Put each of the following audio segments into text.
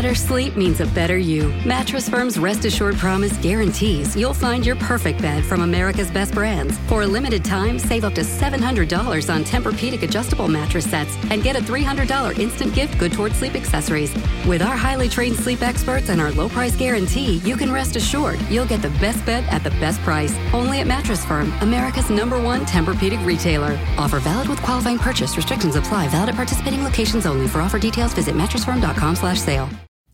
Better sleep means a better you. Mattress Firm's Rest Assured Promise guarantees you'll find your perfect bed from America's best brands. For a limited time, save up to $700 on Tempur-Pedic adjustable mattress sets and get a $300 instant gift good towards sleep accessories. With our highly trained sleep experts and our low price guarantee, you can rest assured you'll get the best bed at the best price. Only at Mattress Firm, America's number one Tempur-Pedic retailer. Offer valid with qualifying purchase. Restrictions apply. Valid at participating locations only. For offer details, visit mattressfirm.com slash sale.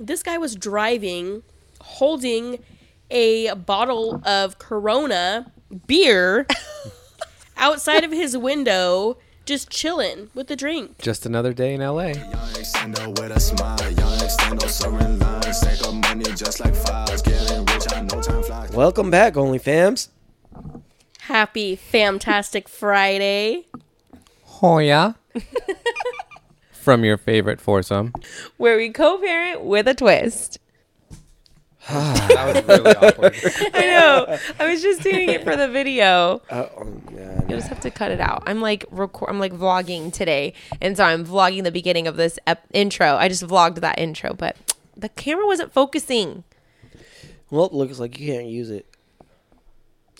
This guy was driving, holding a bottle of Corona beer outside of his window, just chilling with the drink. Just another day in LA. Young extendo with a smile. Young extendo serving lines. Take up money just like files. Getting rich, I know time flies. Welcome back, OnlyFams. Happy FAMtastic Friday. Oh yeah. From your favorite foursome. where we co-parent with a twist. that was really awkward. I know. I was just doing it for the video. Uh, oh, man. You'll just have to cut it out. I'm like record. I'm like vlogging today, and so I'm vlogging the beginning of this ep- intro. I just vlogged that intro, but the camera wasn't focusing. Well, it looks like you can't use it.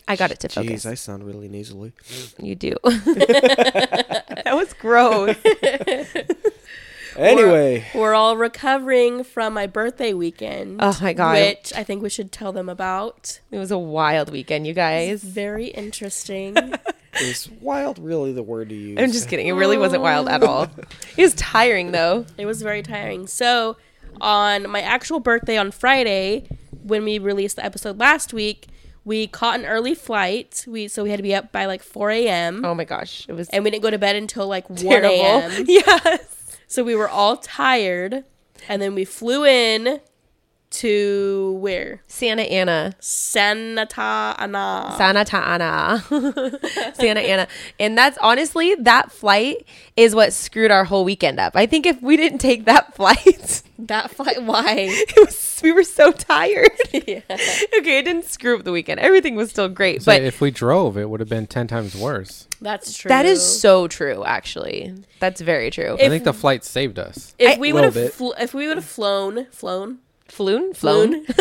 I got it to focus. Jeez, I sound really nasally. you do. that was gross. Anyway, We're all recovering from my birthday weekend. Oh my God. Which I think we should tell them about. It was a wild weekend, you guys. Very interesting. is wild really the word to use? I'm just kidding. It really wasn't wild at all. It was tiring though. It was very tiring. So, on my actual birthday on Friday, when we released the episode last week, we caught an early flight. We so we had to be up by like 4 a.m. Oh my gosh, it was and we didn't go to bed until like 1 a.m. Yes. So we were all tired, and then we flew in to where Santa Ana. Santa Ana. Santa Ana. Santa Ana. And that's honestly, that flight is what screwed our whole weekend up. I think if we didn't take that flight, that flight. Why? it was we were so tired. Okay, it didn't screw up the weekend. Everything was still great. So but if we drove, it would have been ten times worse. That's true. that is so true, actually. That's very true. I think the flight saved us. If we would have, fl- if we would have flown, flown, flown? Flown?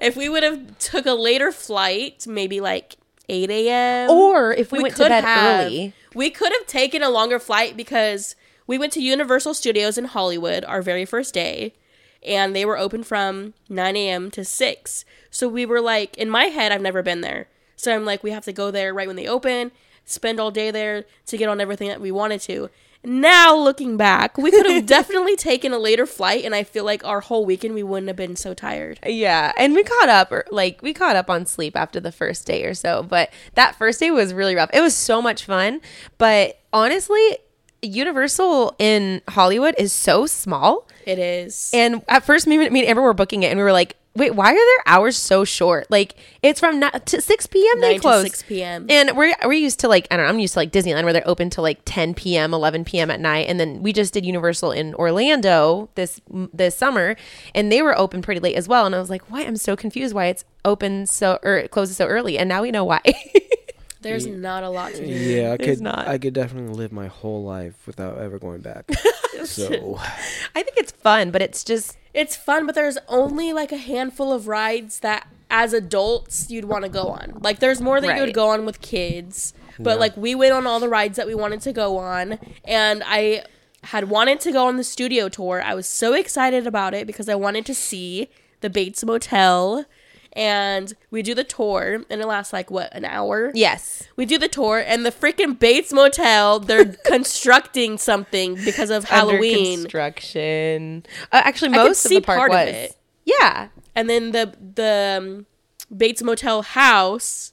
if we would have took a later flight, maybe like 8 a.m. Or if we, went to bed have- early. We could have taken a longer flight because we went to Universal Studios in Hollywood our very first day, and they were open from 9 a.m. to 6. So we were like, in my head, I've never been there. So I'm like, we have to go there right when they open, spend all day there to get on everything that we wanted to. Now looking back, we could have definitely taken a later flight, and I feel like our whole weekend we wouldn't have been so tired. Yeah, and we caught up, or like we caught up on sleep after the first day or so. But that first day was really rough. It was so much fun, but honestly, Universal in Hollywood is so small. It is. And at first, me, me and Amber were booking it, and we were like, "Wait, why are their hours so short? Like, it's from ni- to six p.m. they close 6 p.m.. And we're we're used to like I don't know. I'm used to like Disneyland where they're open till like ten p.m., eleven p.m. at night, and then we just did Universal in Orlando this this summer, and they were open pretty late as well. And I was like, "Why? I'm so confused. Why it's open so or it closes so early?" And now we know why. There's not a lot to do. yeah, I There's could not. I could definitely live my whole life without ever going back. so I think it's fun, but it's just It's fun, but there's only like a handful of rides that as adults you'd want to go on. Like there's more that you would go on with kids. But like we went on all the rides that we wanted to go on and I had wanted to go on the studio tour. I was so excited about it because I wanted to see the Bates Motel and we do the tour and it lasts like what, an hour? yes. We do the tour and the freaking Bates Motel, they're constructing something because of Under Halloween. construction. Uh, actually, most of the park part of was. it. Yeah, and then the the um, Bates Motel house,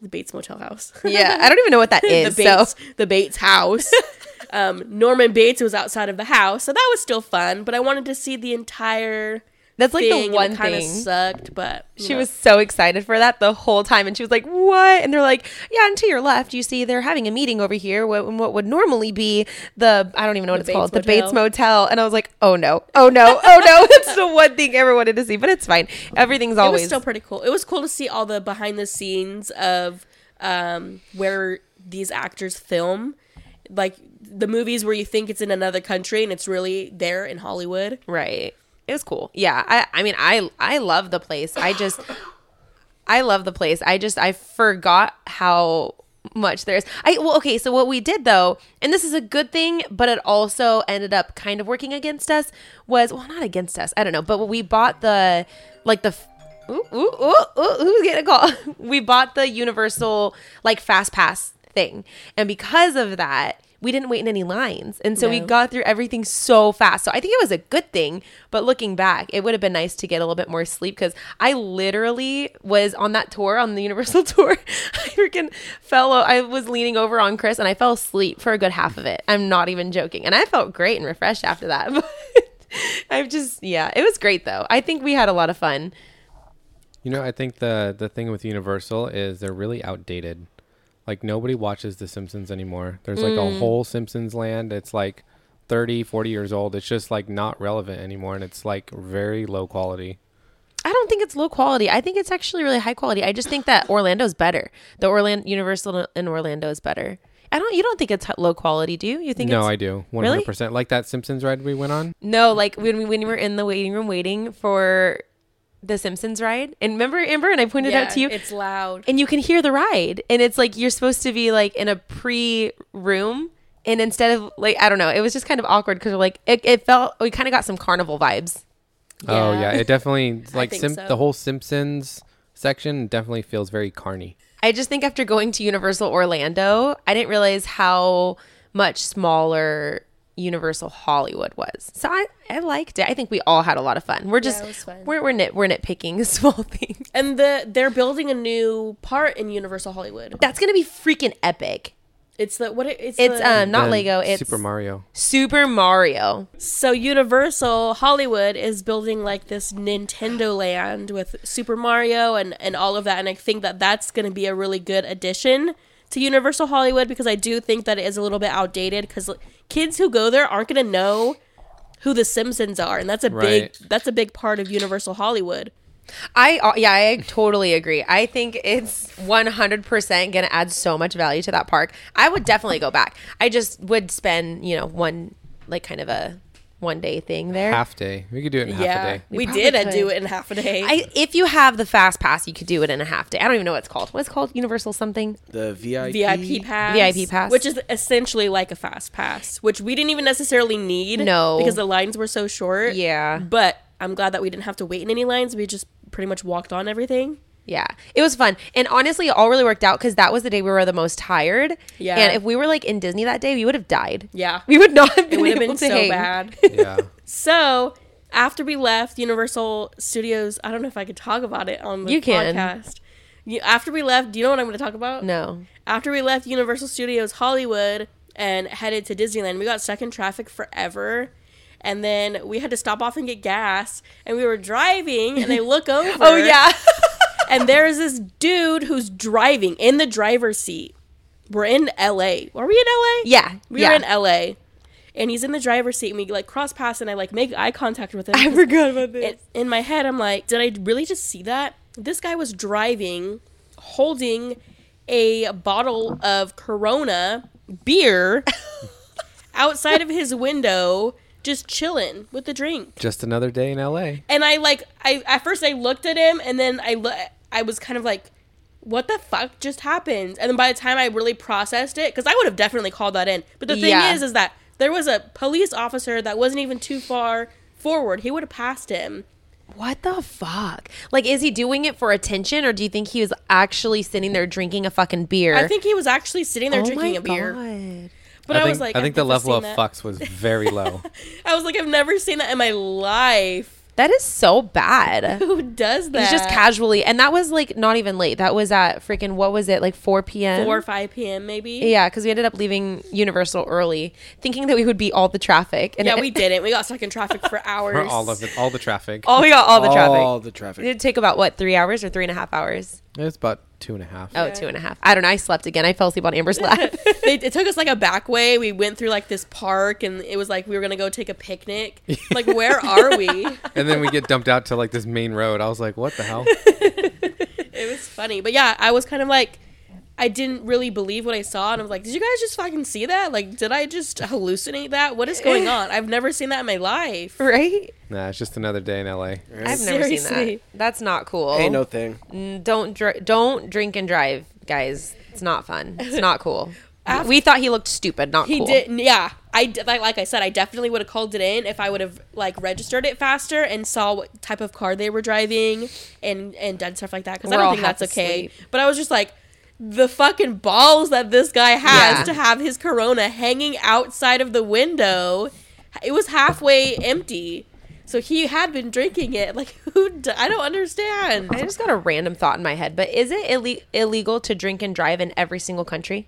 the Bates Motel house, yeah. I don't even know what that is the. Bates so the Bates house. um, Norman Bates was outside of the house, so that was still fun. But I wanted to see the entire That's like the one kind of thing. sucked, but She know. was so excited for that the whole time, and she was like, "What?" And they're like, "Yeah." And to your left, you see they're having a meeting over here. What, what would normally be the I don't even know what The it's called, Bates the Bates Motel. Motel. And I was like, "Oh no, oh no, oh no!" it's the one thing I ever wanted to see, but it's fine. Everything's It always was still pretty cool. It was cool to see all the behind the scenes of um, where these actors film, like the movies where you think it's in another country and it's really there in Hollywood. Right. It was cool. Yeah. I I mean I I love the place. I just I love the place. I just I forgot how much there is. I well okay, so what we did though, and this is a good thing, but it also ended up kind of working against us was well not against us. I don't know, but we bought the like the Ooh, ooh, ooh, ooh, who's getting a call? we bought the universal like fast pass thing. And because of that, we didn't wait in any lines. And so we got through everything so fast. So I think it was a good thing. But looking back, it would have been nice to get a little bit more sleep because I literally was on that tour, on the Universal tour. I freaking fell. o- I was leaning over on Chris and I fell asleep for a good half of it. I'm not even joking. And I felt great and refreshed after that. But I've just, yeah, it was great though. I think we had a lot of fun. You know, I think the the thing with Universal is they're really outdated. Like nobody watches The Simpsons anymore. There's like Mm. a whole Simpsons land. It's like 30, 40 years old. It's just like not relevant anymore and it's like very low quality. I don't think it's low quality. I think it's actually really high quality. I just think that Orlando's better. The Orlando Universal in Orlando is better. I don't. You don't think it's low quality, do you? You think? No, I do. 100%. Like that Simpsons ride we went on. No, like when we when we were in the waiting room waiting for the Simpsons ride, and remember Amber and I pointed out to you, it's loud. and you can hear the ride, and it's like you're supposed to be like in a pre room. And instead of like, I don't know, it was just kind of awkward because like it, it felt we kind of got some carnival vibes. Oh Yeah. yeah, it definitely like Sim- so. the whole Simpsons section definitely feels very carny. I just think after going to Universal Orlando, I didn't realize how much smaller Universal Hollywood was. So I, I liked it. I think we all had a lot of fun. We're just it was fun. we're we're nit we're nitpicking small things. And the they're building a new part in Universal Hollywood. That's gonna be freaking epic. It's the what it, it's It's the, um not Lego. It's Super Mario. Super Mario. so Universal Hollywood is building like this Nintendo land with Super Mario and and all of that and I think that that's going to be a really good addition to Universal Hollywood because I do think that it is a little bit outdated cuz kids who go there aren't going to know who the Simpsons are and that's a big that's a big part of Universal Hollywood. I uh, yeah, I totally agree. I think it's 100% going to add so much value to that park. I would definitely go back. I just would spend, you know, one like kind of a one day thing there. Half day. We could do it in half a day. We, probably did uh, could. do it in half a day. I, if you have the fast pass, you could do it in a half day. I don't even know what it's called. What's it called? Universal something? The VIP. VIP pass. VIP pass. Which is essentially like a fast pass, which we didn't even necessarily need. No. Because the lines were so short. Yeah. But I'm glad that we didn't have to wait in any lines. We just pretty much walked on everything. Yeah, it was fun, and honestly, it all really worked out because that was the day we were the most tired. Yeah. and if we were like in Disney that day, we would have died. Yeah. we would not have It been would have able been to so hang. bad. Yeah. so after we left Universal Studios, I don't know if I could talk about it on the You can. podcast. You, after we left, do you know what I'm going to talk about? No, After we left Universal Studios Hollywood and headed to Disneyland, we got stuck in traffic forever. And then we had to stop off and get gas. And we were driving, and I look oh, over. Oh yeah, and there's this dude who's driving in the driver's seat. We're in LA. Are we in LA? yeah, We yeah. were in LA. And he's in the driver's seat, and we like cross paths, and I like make eye contact with him. I forgot about this. It- in my head, I'm like, did I really just see that? This guy was driving, holding a bottle of Corona beer outside of his window, just chilling with the drink. Just another day in LA. And I like, I at first I looked at him, and then I lo- I was kind of like, what the fuck just happened? And then by the time I really processed it, because I would have definitely called that in. But the thing Yeah. is, is that there was a police officer that wasn't even too far forward. He would have passed him. What the fuck? Like, is he doing it for attention, or do you think he was actually sitting there drinking a fucking beer? I think he was actually sitting there Oh drinking my a beer. God. But I I, think, was like, I think the level of that. fucks was very low. I was like, I've never seen that in my life. That is so bad. Who does that? He's just casually, and that was like not even late. That was at freaking what was it like 4 p.m. 4 or 5 p.m. maybe. Yeah, because we ended up leaving Universal early, thinking that we would beat all the traffic. And Yeah, it- we didn't. We got stuck in traffic for hours. For all of it, all the traffic. Oh, we got all the traffic. All the traffic. It did take about what three hours or three and a half hours? It's about two and a half. Oh, two and a half. I don't know. I slept again. I fell asleep on Amber's lap. They, it took us like a back way. We went through like this park, and it was like we were gonna go take a picnic. Like, where are we? And then we get dumped out to like this main road. I was like, what the hell? It was funny, but yeah, I was kind of like, I didn't really believe what I saw, and I was like, did you guys just fucking see that? Like, did I just hallucinate that? What is going on? I've never seen that in my life. right? Nah, it's just another day in LA. I've never seen that. That's not cool. Ain't no thing. Mm, don't dr- don't drink and drive, guys. It's not fun. It's not cool. we thought he looked stupid, not He cool. did, yeah. I d- like, like I said, I definitely would have called it in if I would have like registered it faster and saw what type of car they were driving and and done stuff like that. Because I We're don't all think that's okay. asleep. But I was just like, the fucking balls that this guy has Yeah. to have his Corona hanging outside of the window. It was halfway empty. So he had been drinking it. Like who? D- I don't understand. I just got a random thought in my head, but is it ille- illegal to drink and drive in every single country?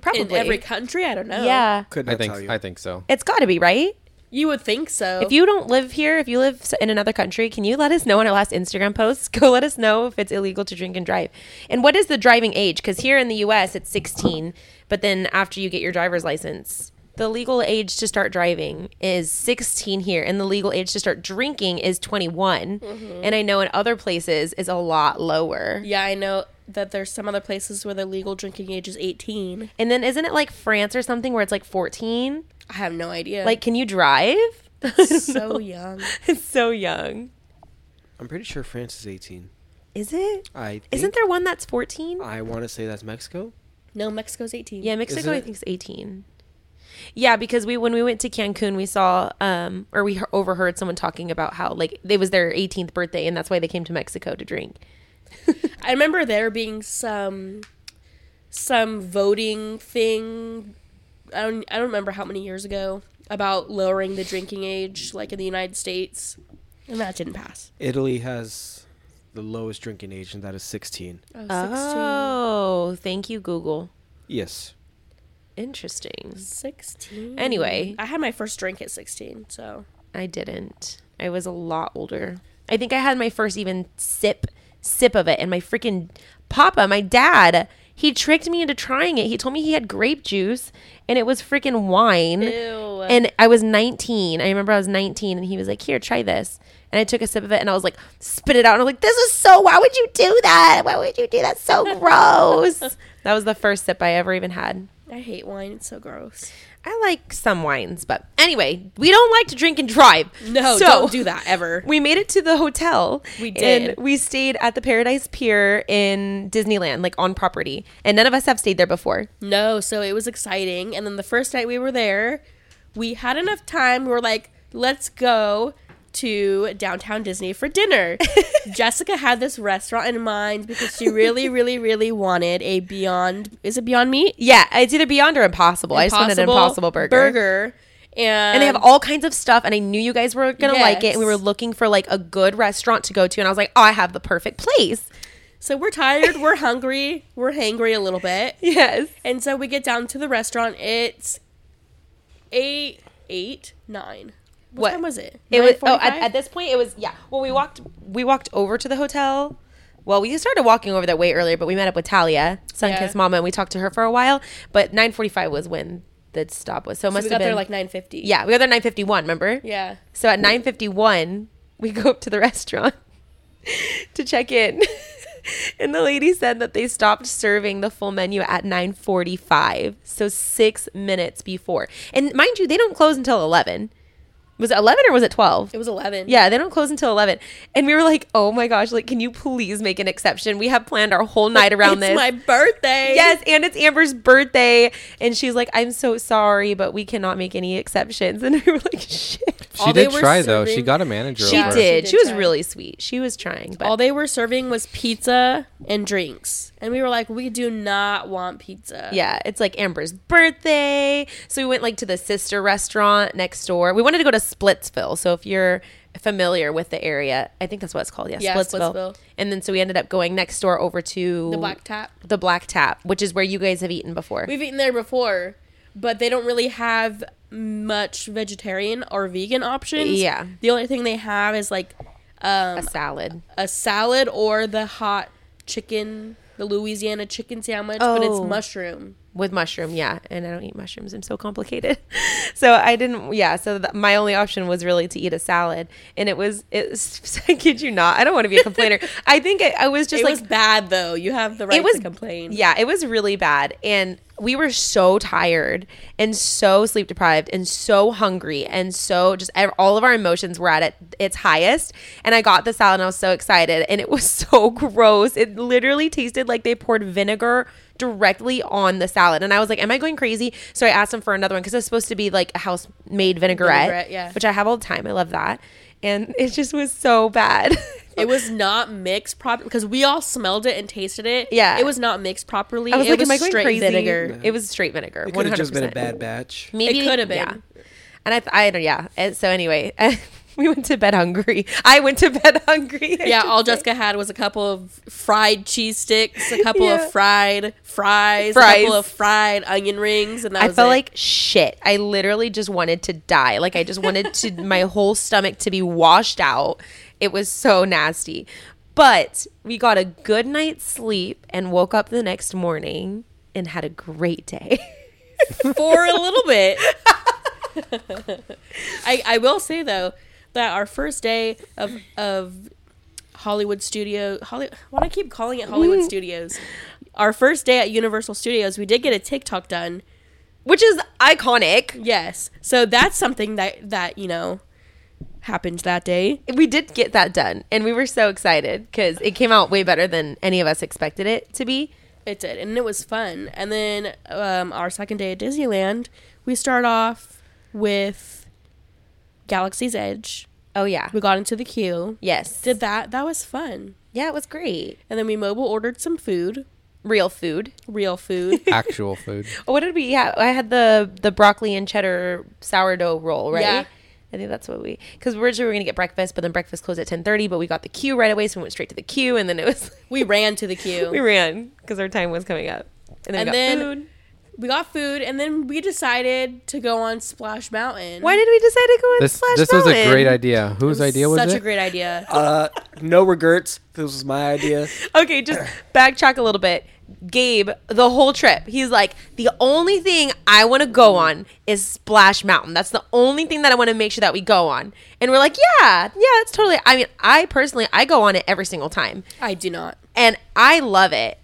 Probably In every country, I don't know. Yeah, Could I think. I think so. it's got to be right. You would think so. If you don't live here, if you live in another country, can you let us know on our last Instagram post? Go let us know if it's illegal to drink and drive. And what is the driving age? Because here in the US, it's 16, but then after you get your driver's license, the legal age to start driving is 16 here, and the legal age to start drinking is 21. Mm-hmm. And I know in other places is a lot lower. yeah, I know that there's some other places where the legal drinking age is 18. And then isn't it like France or something where it's like 14? I have no idea. Like, can you drive? so young. it's so young. I'm pretty sure France is 18. Is it? I think, Isn't there one that's 14? I want to say that's Mexico. No, Mexico's 18. Yeah, Mexico Isn't I think is 18. Yeah, because we when we went to Cancun, we saw um or we overheard someone talking about how like it was their 18th birthday and that's why they came to Mexico to drink. I remember there being some some voting thing. I don't I don't remember how many years ago about lowering the drinking age like in the United States. And that didn't pass. Italy has the lowest drinking age, and that is 16. Oh, 16. Oh, thank you Google. Yes. Interesting. 16. Anyway. I had my first drink at 16, so I didn't. I was a lot older. I think I had my first even sip sip of it and my freaking papa, my dad, he tricked me into trying it. He told me he had grape juice and it was freaking wine. Ew. And I was 19. I remember I was 19 and he was like, "Here, try this." And I took a sip of it and I was like, spit it out. And I was like, "This is so why would you do that? Why would you do that? So gross." that was the first sip I ever even had. I hate wine. It's so gross. I like some wines, but anyway, we don't like to drink and drive. No, So- don't do that ever. we made it to the hotel. We did. And we stayed at the Paradise Pier in Disneyland, like on property. And none of us have stayed there before. No, so it was exciting. And then the first night we were there, we had enough time. We were like, let's go to downtown Disney for dinner. Jessica had this restaurant in mind because she really, really, really wanted a Beyond. Is it Beyond Meat? Yeah, it's either Beyond or Impossible. I just wanted an Impossible burger. Burger. And, And they have all kinds of stuff, and I knew you guys were gonna like it. And we were looking for like a good restaurant to go to, and I was like, "Oh, I have the perfect place." So we're tired, we're hungry, we're hangry a little bit. Yes. And so we get down to the restaurant. It's eight, eight, nine. What, What? time was it? It was oh, at, at this point it was yeah. Well, we walked we walked over to the hotel. Well, we started walking over there way earlier, but we met up with Talia, Sunkiss Yeah. Mama, and we talked to her for a while. But nine forty five was when the stop was, so it So must we have got been there like nine fifty. yeah. We got there nine fifty one. Remember? Yeah. So at nine fifty one, we go up to the restaurant to check in. and the lady said that they stopped serving the full menu at 9:45, so 6 minutes before. And mind you, they don't close until 11. Was it 11 or was it 12? It was eleven. Yeah, they don't close until 11. And we were like, "Oh my gosh, like can you please make an exception? We have planned our whole night around it's this." my birthday. Yes, and it's Amber's birthday, and she's like, "I'm so sorry, but we cannot make any exceptions." And we were like, "Shit." She All did were try though. She got a manager. She Yeah, over. did. she She, was try. really sweet. She was trying, but All they were serving was pizza and drinks, and we were like, we do not want pizza. yeah, it's like Amber's birthday. So we went like to the sister restaurant next door. We wanted to go to Splitsville. So if you're familiar with the area. I think that's what it's called. Yeah, Yeah, Splitsville. Splitsville. And then so we ended up going next door over to The Black Tap. the Black Tap, which is where you guys have eaten before. We've eaten there before, but they don't really have much vegetarian or vegan options. Yeah. The only thing they have is like um, a salad. a salad or the hot chicken, the Louisiana chicken sandwich, but it's Oh. mushroom. With mushroom yeah and i don't eat mushrooms i'm so complicated so i didn't yeah so th- my only option was really to eat a salad and it was it's i kid you not i don't want to be a complainer i think I, I was just it like was bad though. You have the right it was to complain. yeah it was really bad and we were so tired and so sleep deprived and so hungry and so just all of our emotions were at it, its highest and i got the salad and i was so excited and it was so gross it literally tasted like they poured vinegar directly on the salad and i was like am i going crazy so i asked him for another one because it's supposed to be like a house made vinaigrette, Vinaigrette, yeah. which i have all the time i love that and it just was so bad It was not mixed properly because we all smelled it and tasted it. Yeah. It was not mixed properly. i was it like was am i going straight crazy vinegar. it was straight vinegar It could have just been a bad batch. Maybe It could have been. Yeah. And I, th- I don't, yeah. And so anyway, we went to bed hungry. I went to bed hungry. I Yeah, all say. Jessica had was a couple of fried cheese sticks, a couple Yeah. of fried fries, Fries. a couple of fried onion rings, and I was felt it. like shit. I literally just wanted to die. Like I just wanted to my whole stomach to be washed out. It was so nasty. But we got a good night's sleep and woke up the next morning and had a great day. for a little bit. I I will say though that our first day of of Hollywood Studio Holly why do I keep calling it Hollywood Studios? Our first day at Universal Studios, we did get a TikTok done. Which is iconic. Yes. So that's something that that, you know, happened that day. We did get that done and we were so excited because it came out way better than any of us expected it to be. It did, and it was fun. And then um, our second day at Disneyland, we start off with Galaxy's Edge. Oh yeah. We got into the queue. Yes. Did that. That was fun. Yeah, it was great. And then we mobile ordered some food, Real food. real food. Actual food. What did we have? I had the the broccoli and cheddar sourdough roll, right? Yeah. I think that's what we because originally we were gonna get breakfast, but then breakfast closed at ten thirty. But we got the queue right away, so we went straight to the queue, and then it was we ran to the queue. we ran because our time was coming up, and then and we got then food. We got food, and then we decided to go on Splash Mountain. Why did we decide to go on This Splash this was a great idea. Whose idea was Such it? Such a great idea. Uh, no regrets. This was my idea. Okay, just backtrack a little bit. Gabe, the whole trip, he's like, the only thing I want to go on is Splash Mountain. That's the only thing that I want to make sure that we go on. And we're like, yeah, yeah, it's totally. I mean, I personally, I go on it every single time. I do not. and I love it.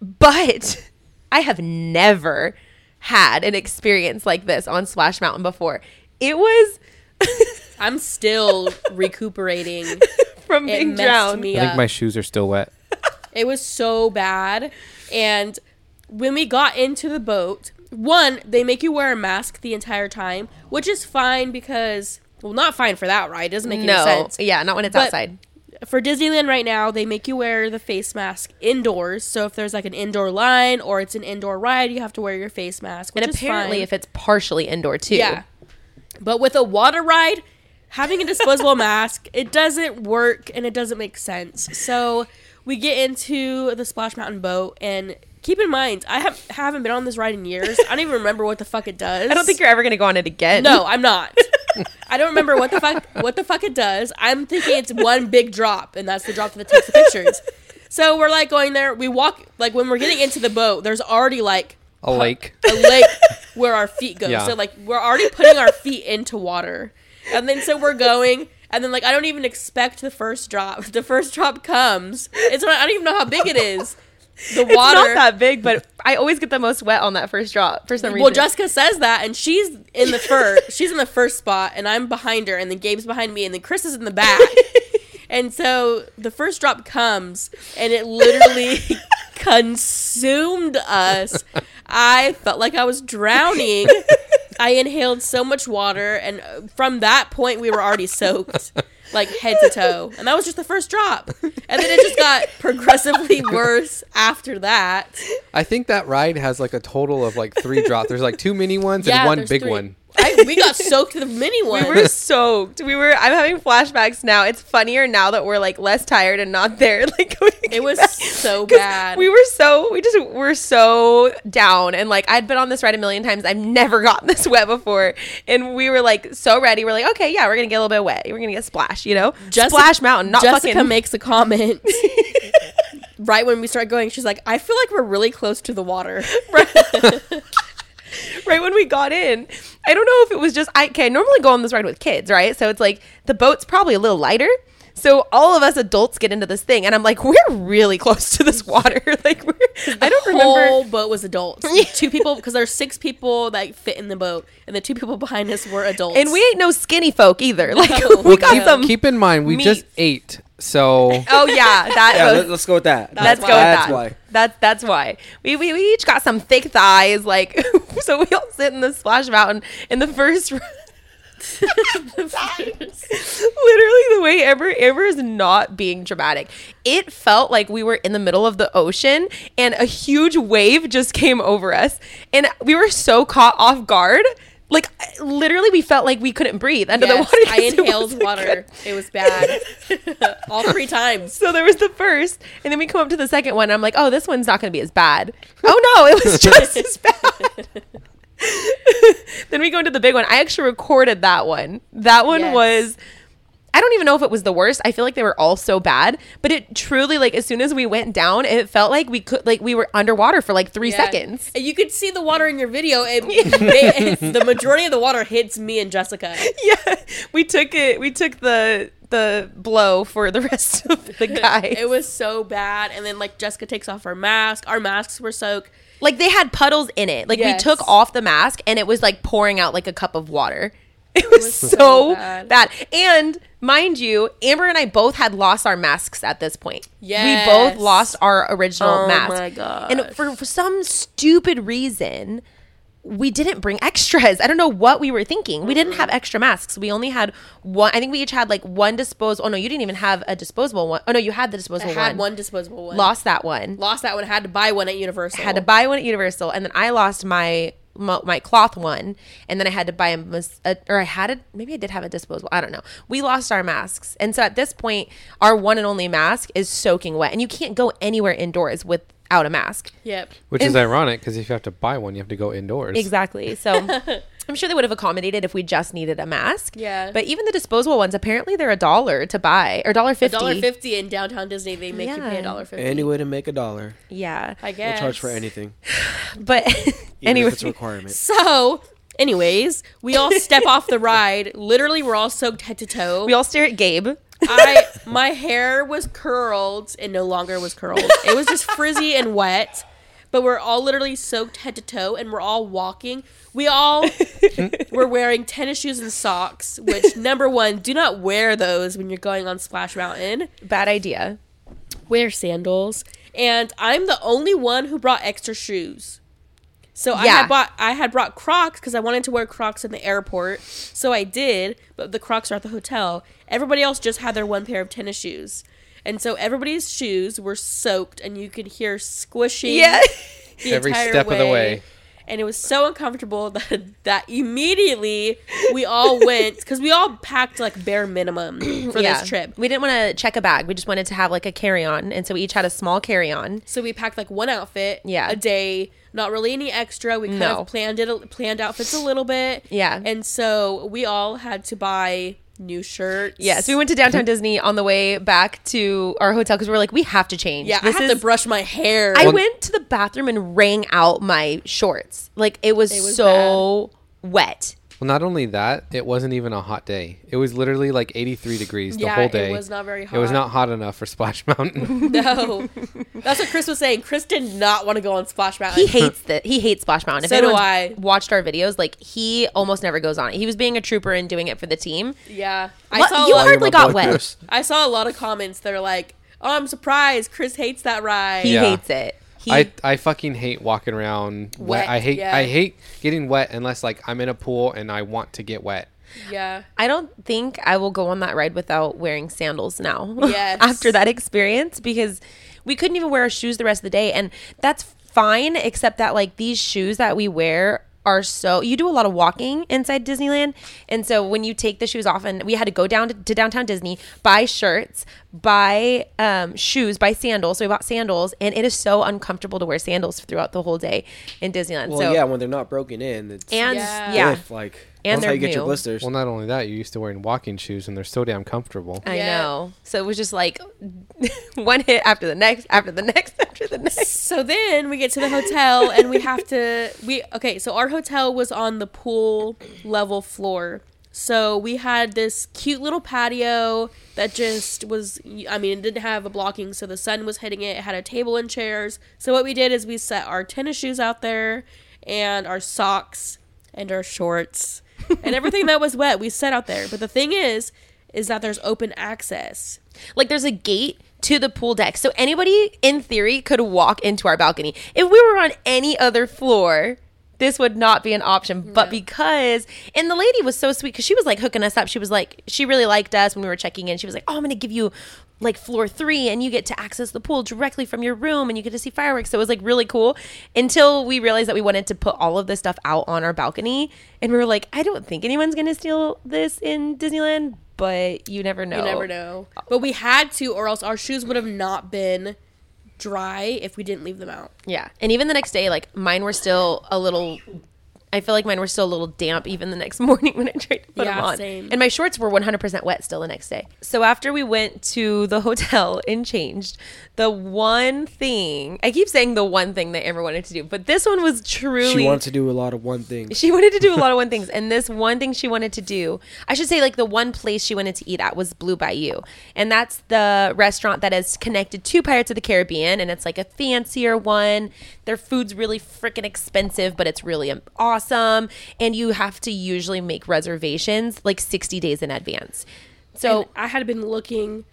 But I have never had an experience like this on Splash Mountain before. It was I'm still recuperating. from being messed drowned. me I think up. my shoes are still wet. It was so bad. And when we got into the boat, one, they make you wear a mask the entire time, which is fine because, well, not fine for that ride. It doesn't make any No, sense. yeah, not when it's But outside. For Disneyland right now, they make you wear the face mask indoors. So if there's like an indoor line or it's an indoor ride, you have to wear your face mask. Which And apparently, fine. if it's partially indoor too, Yeah. But with a water ride, having a disposable mask, it doesn't work and it doesn't make sense. So we get into the Splash Mountain boat and keep in mind, I have haven't been on this ride in years. I don't even remember what the fuck it does. I don't think you're ever gonna go on it again. No, I'm not. I don't remember what the fuck what the fuck it does. I'm thinking it's one big drop, and that's the drop that takes the pictures. So we're like going there. We walk like when we're getting into the boat. There's already like A lake. a lake where our feet go. Yeah. So like we're already putting our feet into water. And then so we're going and then like I don't even expect the first drop. The first drop comes. It's I don't even know how big it is. The it's water not that big, but I always get the most wet on that first drop for some reason. Well, Jessica says that, and she's in the first. she's in the first spot, and I'm behind her, and then Gabe's behind me, and then Chris is in the back. and so the first drop comes, and it literally consumed us. I felt like I was drowning. I inhaled so much water, and from that point, we were already soaked, like head to toe. And that was just the first drop. And then it just got progressively worse after that. I think that ride has like a total of like three drops. There's like two mini ones Yeah, and one big three. one. I, we got soaked the mini one. We were soaked. We were. I'm having flashbacks now. It's funnier now that we're like less tired and not there. Like it was so bad. We were so we just were so down and like I'd been on this ride a million times. I've never gotten this wet before, and we were like so ready. We're like, okay, yeah, we're gonna get a little bit wet. We're gonna get splash, you know, Jessica- splash mountain, not Jessica fucking. makes a comment right when we start going. She's like, "I feel like we're really close to the water." right when we got in. I don't know if it was just I okay, normally go on this ride with kids, right? So it's like the boat's probably a little lighter. So all of us adults get into this thing and I'm like, we're really close to this water. like we're I don't The remember whole boat was adults. two people because there's six people that fit in the boat, and the two people behind us were adults. and we ain't no skinny folk either. Like No. we got keep- some Keep in mind, we just ate. So Oh yeah, that Yeah, was let, us go with that. Let's why. go with That's that. why. That's that's why we, we we each got some thick thighs, like so we all sit in the splash mountain in the first. Literally, the way Amber Amber is not being dramatic. It felt like we were in the middle of the ocean and a huge wave just came over us, and we were so caught off guard. Like literally, we felt like we couldn't breathe under the water. I inhaled water. good. It was bad. All three times. So there was the first, and then we come up to the second one. And I'm like, oh, this one's not going to be as bad. oh no, it was just as bad. then we go into the big one. I actually recorded that one. That one Yes. was. I don't even know if it was the worst. I feel like they were all so bad, but it truly like as soon as we went down, it felt like we could like we were underwater for like three Yeah. seconds. And you could see the water in your video. They- the majority of the water hits me and Jessica. Yeah, we took it. We took the the blow for the rest of the guys. It was so bad. And then like Jessica takes off her mask. Our masks were soaked. Like they had puddles in it. Like Yes. we took off the mask and it was like pouring out like a cup of water. It was, so, so bad. bad. And mind you, Amber and I both had lost our masks at this point. Yes. We both lost our original Oh mask. And for, for some stupid reason, we didn't bring extras. I don't know what we were thinking. We didn't mm-hmm. have extra masks. We only had one. I think we each had like one disposable. Oh no, you didn't even have a disposable one. Oh no, you had the disposable I had one. one disposable one. Lost that one Lost that one. Had to buy one at Universal. had to buy one at Universal, and then I lost my my, my cloth one, and then I had to buy a, a or I had a maybe I did have a disposable. I don't know. We lost our masks, and so at this point, our one and only mask is soaking wet, and you can't go anywhere indoors without a mask. Yep. which is ironic because if you have to buy one, you have to go indoors. Exactly. So. I'm sure they would have accommodated if we just needed a mask. Yeah. But even the disposable ones, apparently they're a dollar to buy or dollar fifty. dollar fifty in downtown Disney. They make you pay a dollar fifty. Any way to make a dollar. Yeah. I We'll guess. charge for anything. But anyway, it's a requirement. So, anyways, we all step off the ride. Literally, we're all soaked head to toe. we all stare at Gabe. I my hair was curled and no longer was curled. It was just frizzy and wet. But we're all literally soaked head to toe and we're all walking. We all were wearing tennis shoes and socks, which number one, do not wear those when you're going on Splash Mountain. Bad idea. Wear sandals. And I'm the only one who brought extra shoes. So I had bought I had brought Crocs because I wanted to wear Crocs in the airport. So I did, but the Crocs are at the hotel. Everybody else just had their one pair of tennis shoes. And so everybody's shoes were soaked and you could hear squishing Yeah. the Every entire step of the way. And it was so uncomfortable that that immediately we all went because we all packed like bare minimum for this trip. We didn't want to check a bag. We just wanted to have like a carry on. And so we each had a small carry on. So we packed like one outfit Yeah. a day, not really any extra. We kind No. of planned it planned outfits a little bit. Yeah. And so we all had to buy new shirts. Yes, we went to downtown Disney on the way back to our hotel because we were like, we have to change. Yeah, this I had is. to brush my hair. I went to the bathroom and wrang out my shorts. Like it was, It was so wet. Well, not only that, it wasn't even a hot day. It was literally like 83 degrees the Yeah, whole day. it was not very hot. It was not hot enough for Splash Mountain. no. That's what Chris was saying. Chris did not want to go on Splash Mountain. He hates that. He hates Splash Mountain. If So do I. Watched our videos, like he almost never goes on it. He was being a trooper and doing it for the team. yeah. I What? saw a You lot, hardly got wet. Chris. I saw a lot of comments that are like, "Oh, I'm surprised Chris hates that ride." He Yeah. hates it. He, I, I fucking hate walking around wet. Wet, I hate yeah. I hate getting wet unless like I'm in a pool and I want to get wet. yeah. I don't think I will go on that ride without wearing sandals now. Yes. After that experience, because we couldn't even wear our shoes the rest of the day. And that's fine, except that like these shoes that we wear are so you do a lot of walking inside Disneyland. And so when you take the shoes off and we had to go down to, to downtown Disney buy shirts buy um, shoes buy sandals. So we bought sandals and it is so uncomfortable to wear sandals throughout the whole day in Disneyland. Well, so yeah, when they're not broken in, it's and Yeah. yeah, stiff, like And that's how they're you get your new. blisters. Well, not only that, you're used to wearing walking shoes, and they're so damn comfortable. I Yeah. know so it was just like one hit after the next after the next after the next So then we get to the hotel and we have to we okay, so our hotel was on the pool level floor. So we had this cute little patio that just was I mean, it didn't have a blocking so the sun was hitting it. It had a table and chairs. So what we did is we set our tennis shoes out there and our socks and our shorts and everything that was wet we set out there. But the thing is is that there's open access. Like there's a gate to the pool deck. So anybody in theory could walk into our balcony. If we were on any other floor, this would not be an option. But because and the lady was so sweet cuz she was like hooking us up. She was like she really liked us when we were checking in. She was like, "Oh, I'm going to give you like floor 3 and you get to access the pool directly from your room and you get to see fireworks." So it was like really cool until we realized that we wanted to put all of this stuff out on our balcony and we were like, "I don't think anyone's going to steal this in Disneyland." But you never know. You never know. But we had to, or else our shoes would have not been dry if we didn't leave them out. Yeah. And even the next day, like mine were still a little. I feel like mine were still a little damp even the next morning when I tried to put Yeah, them on. same. And my shorts were 100% wet still the next day. So after we went to the hotel and changed, the one thing I keep saying the one thing that Amber wanted to do, but this one was truly she wanted to do a lot of one thing. she wanted to do a lot of one things and this one thing she wanted to do i should say like the one place she wanted to eat at was blue bayou and that's the restaurant that is connected to pirates of the caribbean and it's like a fancier one their food's really freaking expensive but it's really um, awesome and you have to usually make reservations like 60 days in advance so And I had been looking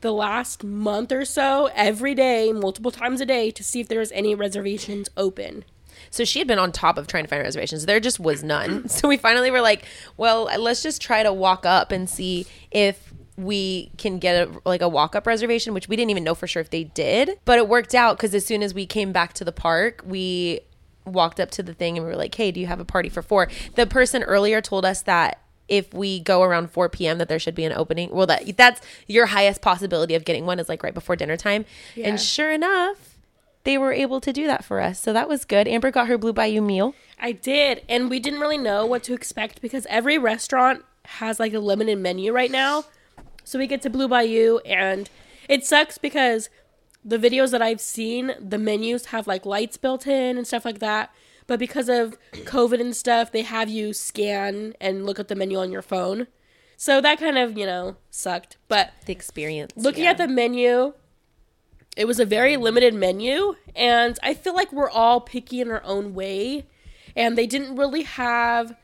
the last month or so every day, multiple times a day, to see if there was any reservations open. So she had been on top of trying to find reservations. There just was none. So we finally were like, well, let's just try to walk up and see if we can get a, like a walk up reservation, which we didn't even know for sure if they did. But it worked out because as soon as we came back to the park, we walked up to the thing and we were like, hey, do you have a party for four? The person earlier told us that if we go around 4 p.m. that there should be an opening. Well, that that's your highest possibility of getting one is like right before dinner time. Yeah. And sure enough, they were able to do that for us. So that was good. Amber got her Blue Bayou meal. I did, and we didn't really know what to expect because every restaurant has like a limited menu right now. So we get to Blue Bayou, and it sucks because the videos that I've seen, the menus have like lights built in and stuff like that. But because of COVID and stuff, they have you scan and look at the menu on your phone. So that kind of, you know, sucked. But The experience. looking yeah. at the menu, it was a very limited menu, and I feel like we're all picky in our own way. And they didn't really have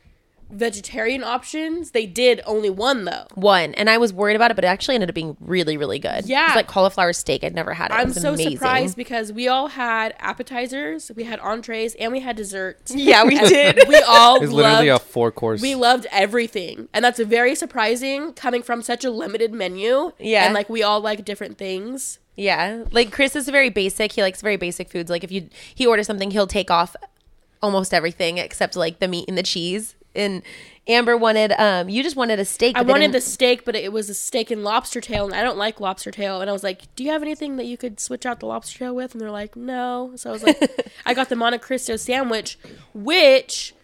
vegetarian options. They did only one though. one, and I was worried about it, but it actually ended up being really, really good. Yeah. it's like cauliflower steak. I'd never had it. It I'm was so amazing. surprised because we all had appetizers, we had entrees, and we had desserts. Yeah, we did. We all It's literally a four course. we loved everything, and that's very surprising coming from such a limited menu. Yeah. and like we all like different things. Yeah, like Chris is very basic. He likes very basic foods. Like if you he orders something, he'll take off almost everything except like the meat and the cheese. And Amber wanted um you just wanted a steak. I wanted the steak, but it was a steak and lobster tail, and I don't like lobster tail. And I was like, "Do you have anything that you could switch out the lobster tail with?" And they're like, "No." So I was like, "I got the Monte Cristo sandwich, which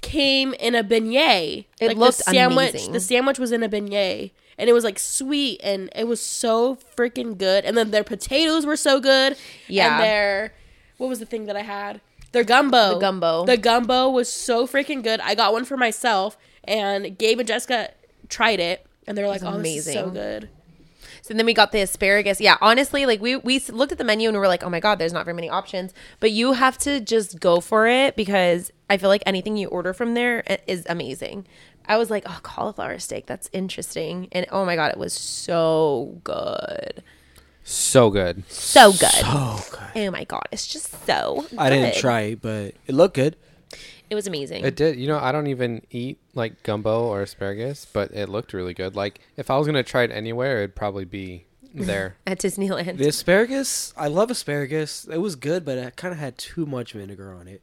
came in a beignet. It like looked the sandwich. amazing. The sandwich was in a beignet, and it was like sweet, and it was so freaking good. And then their potatoes were so good. Yeah. And their what was the thing that I had? Their gumbo. The gumbo. The gumbo was so freaking good. I got one for myself, and Gabe and Jessica tried it, and they're like, "Oh, is so good." So then we got the asparagus. Yeah, honestly, like we we looked at the menu and we were like, oh my god, there's not very many options. But you have to just go for it because I feel like anything you order from there eh, is amazing. I was like, oh, cauliflower steak, that's interesting, and oh my god, it was so good, so good. so good. Oh god. Oh my god, it's just so. I didn't good. try it, but it looked good. It was amazing. It did. You know, I don't even eat like gumbo or asparagus, but it looked really good. Like if I was gonna try it anywhere, it'd probably be there. at Disneyland. The asparagus, I love asparagus. It was good, but it kind of had too much vinegar on it.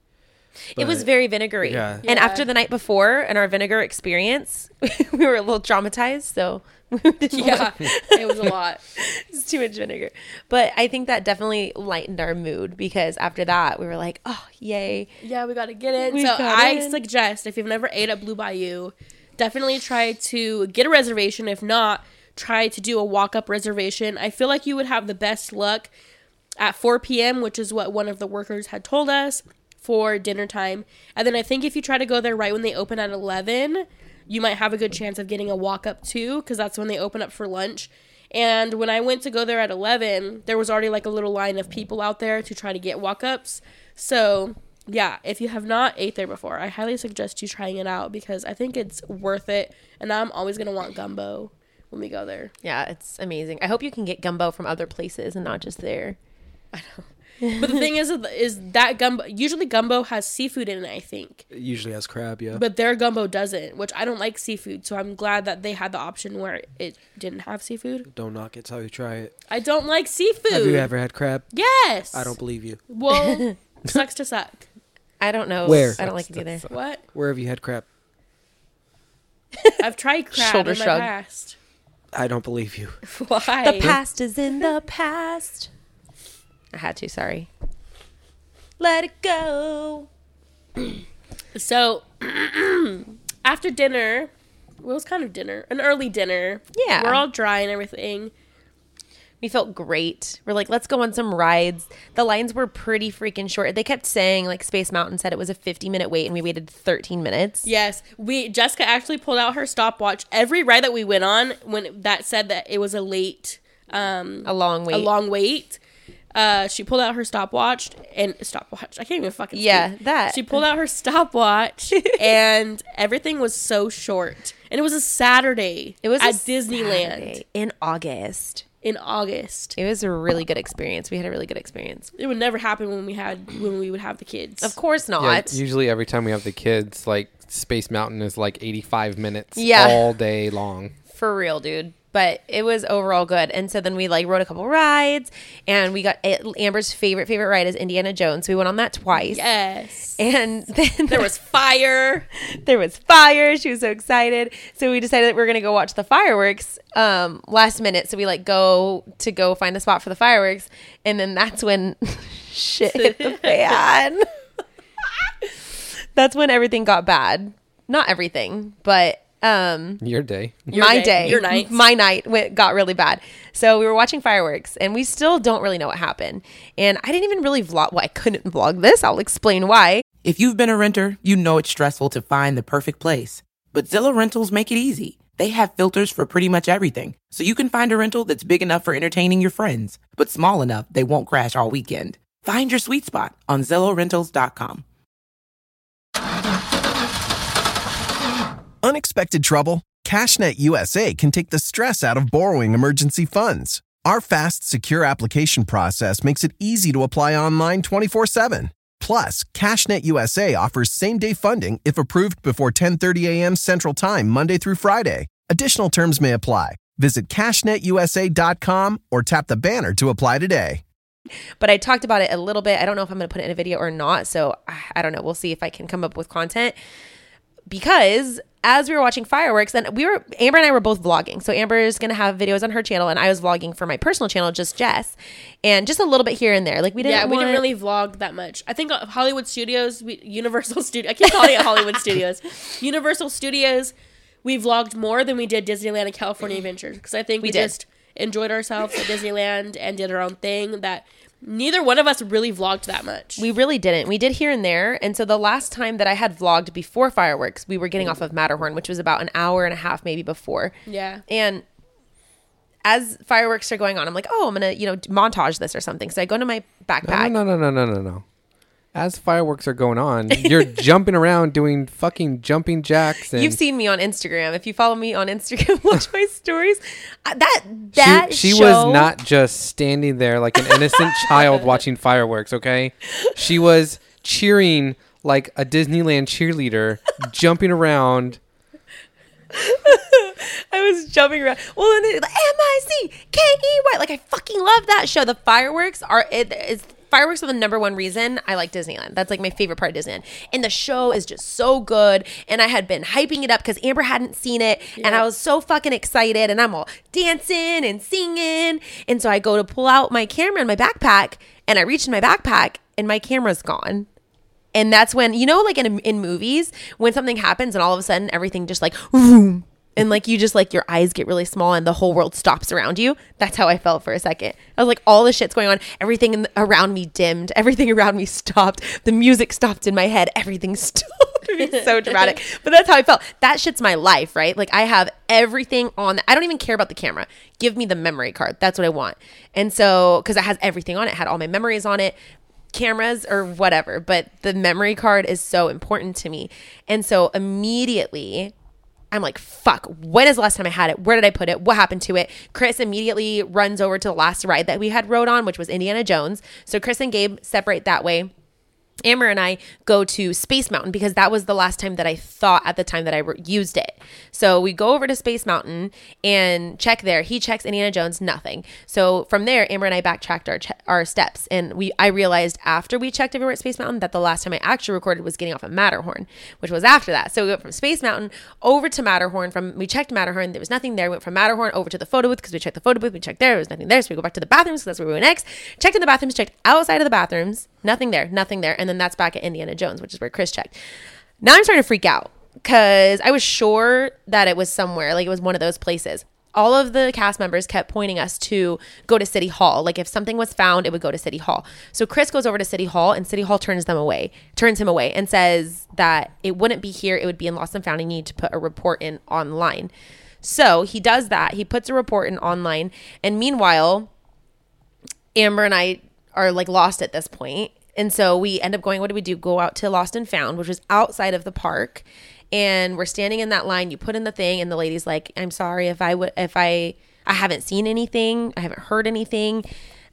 It was very vinegary. Yeah. And after the night before and our vinegar experience, we were a little traumatized. So we didn't Yeah, it was a lot. it's too much vinegar. But I think that definitely lightened our mood because after that we were like, oh yay. Yeah, we got to get in. We so I suggest if you've never ate at Blue Bayou, definitely try to get a reservation. If not, try to do a walk up reservation. I feel like you would have the best luck at 4 p.m., which is what one of the workers had told us for dinner time. And then I think if you try to go there right when they open at 11, you might have a good chance of getting a walk up too, because that's when they open up for lunch. And when I went to go there at 11, there was already like a little line of people out there to try to get walk ups. So, yeah, if you have not ate there before, I highly suggest you trying it out because I think it's worth it. And I'm always going to want gumbo when we go there. Yeah, it's amazing. I hope you can get gumbo from other places and not just there. But the thing is, is that gumbo, usually gumbo has seafood in it, I think. It usually has crab, yeah. But their gumbo doesn't, which I don't like seafood. So I'm glad that they had the option where it didn't have seafood. don't knock it till you try it. I don't like seafood. Have you ever had crab? Yes. I don't believe you. Well, sucks to suck. I don't know. Where? I don't like it either. What? Where have you had crab? I've tried crab Shoulder in my past. I don't believe you. Why? The past is in the past. I had to, sorry. Let it go. So after dinner, well, it was kind of dinner, an early dinner. Yeah. we're all dry and everything. We felt great. We're like, let's go on some rides. The lines were pretty freaking short. They kept saying, like, Space Mountain said it was a 50 minute wait, and we waited 13 minutes. Yes, we Jessica actually pulled out her stopwatch. Every ride that we went on, when that said that it was a late, um, A long wait. a long wait. Uh, she pulled out her stopwatch and stopwatch. I can't even fucking. Yeah, speak. that. She pulled out her stopwatch, and everything was so short. And it was a Saturday. It was a at Disneyland Saturday in August. in August. It was a really good experience. We had a really good experience. It would never happen when we had when we would have the kids. Of course Yeah, not. usually every time we have the kids, like Space Mountain is like 85 minutes Yeah. all day long. For real, dude. But it was overall good. And so then we like rode a couple rides and we got Amber's favorite favorite ride is Indiana Jones. So we went on that twice. Yes. And then There was fire. there was fire. She was so excited. So we decided that we are gonna go watch the fireworks um, last minute. So we like go to go find a spot for the fireworks, and then that's when shit hit the fan. that's when everything got bad. Not everything, but um, Your day. my day, day, your night. my night went, got really bad. So we were watching fireworks, and we still don't really know what happened. And I didn't even really vlog. Well, I couldn't vlog this. I'll explain why. If you've been a renter, you know it's stressful to find the perfect place. But Zillow Rentals make it easy. They have filters for pretty much everything, so you can find a rental that's big enough for entertaining your friends, but small enough they won't crash all weekend. Find your sweet spot on ZillowRentals.com. Unexpected trouble? CashNet USA can take the stress out of borrowing emergency funds. Our fast, secure application process makes it easy to apply online 24 7. Plus, CashNet USA offers same day funding if approved before 10:30 a.m. Central Time, Monday through Friday. Additional terms may apply. Visit cashnetusa.com or tap the banner to apply today. but I talked about it a little bit. I don't know if I'm going to put it in a video or not. So I- I don't know. We'll see if I can come up with content. Because as we were watching fireworks, and we were, Amber and I were both vlogging. So Amber is going to have videos on her channel, and I was vlogging for my personal channel, just Jess, and just a little bit here and there. Like we didn't yeah, we didn't really vlog that much. I think uh, Hollywood Studios, we, Universal Studios. I keep calling it Hollywood Studios. Universal Studios, we vlogged more than we did Disneyland and California Adventures because I think we, We just enjoyed ourselves at Disneyland and did our own thing. That neither one of us really vlogged that much. We really didn't. We did here and there. And so the last time that I had vlogged before fireworks, we were getting off of Matterhorn, which was about an hour and a half maybe before. yeah, And as fireworks are going on, I'm like, oh, I'm gonna, you know, montage this or something. So I go into my backpack. No, no, no, no, no, no, no. As fireworks are going on, you're jumping around doing fucking jumping jacks. And You've seen me on Instagram. If you follow me on Instagram, watch my stories. Uh, That that she, she show- was not just standing there like an innocent child watching fireworks, okay? She was cheering like a Disneyland cheerleader, jumping around. I was jumping around. Well, and then M I C K E Y. Like I fucking love that show. The fireworks are it is fireworks are the number one reason I like Disneyland. That's like my favorite part of Disneyland. And the show is just so good. And I had been hyping it up because Amber hadn't seen it. And I was so fucking excited. And I'm all dancing and singing. And so I go to pull out my camera in my backpack. And I reach in my backpack and my camera's gone. And that's when, you know, like in, in movies, when something happens and all of a sudden everything just like, vroom, and like you just like your eyes get really small and the whole world stops around you. That's how I felt for a second. I was like, all the shit's going on. Everything in the, around me dimmed. Everything around me stopped. The music stopped in my head. Everything stopped. It was so dramatic. But that's how I felt. That shit's my life, right? Like I have everything on. I don't even care about the camera. Give me the memory card. That's what I want. And so, because it has everything on it, it had all my memories on it cameras or whatever, but the memory card is so important to me. And so immediately I'm like, fuck, when is the last time I had it? Where did I put it? What happened to it? Chris immediately runs over to the last ride that we had rode on, which was Indiana Jones. So Chris and Gabe separate that way. Amber and I go to Space Mountain because that was the last time that I thought at the time that I re- used it. So we go over to Space Mountain and check there. He checks Indiana Jones, nothing. So from there, Amber and I backtracked our che- our steps, and we I realized after we checked everywhere at Space Mountain that the last time I actually recorded was getting off of Matterhorn, which was after that. So we went from Space Mountain over to Matterhorn. From we checked Matterhorn, there was nothing there. We went from Matterhorn over to the photo booth because we checked the photo booth. We checked there, there was nothing there. So we go back to the bathrooms because that's where we went next. Checked in the bathrooms, checked outside of the bathrooms, nothing there, nothing there, and then that's back at Indiana Jones, which is where Chris checked. Now I'm starting to freak out because I was sure that it was somewhere, like it was one of those places. All of the cast members kept pointing us to go to City Hall. Like if something was found, it would go to City Hall. So Chris goes over to City Hall, and City Hall turns them away, turns him away, and says that it wouldn't be here. It would be in Lost and Found. And you need to put a report in online. So he does that. He puts a report in online, and meanwhile, Amber and I are like lost at this point. And so we end up going, what do we do? Go out to Lost and Found, which was outside of the park. And we're standing in that line. You put in the thing, and the lady's like, I'm sorry if I would, if I, I haven't seen anything, I haven't heard anything.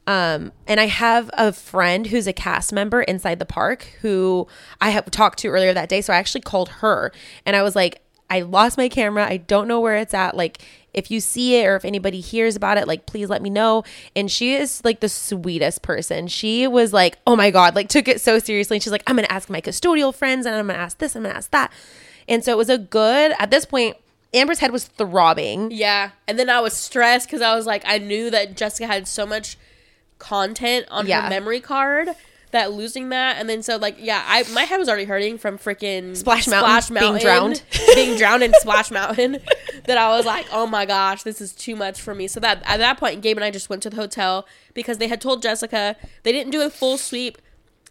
Um, and I have a friend who's a cast member inside the park who I have talked to earlier that day. So I actually called her and I was like, I lost my camera. I don't know where it's at. Like, if you see it or if anybody hears about it, like, please let me know. And she is like the sweetest person. She was like, oh my God, like, took it so seriously. And she's like, I'm going to ask my custodial friends and I'm going to ask this, I'm going to ask that. And so it was a good, at this point, Amber's head was throbbing. Yeah. And then I was stressed because I was like, I knew that Jessica had so much content on Yeah. her memory card that losing that and then so like yeah I my head was already hurting from freaking Splash Mountain, being drowned. being drowned in Splash Mountain that I was like oh my gosh this is too much for me so that at that point Gabe and I just went to the hotel because they had told Jessica they didn't do a full sweep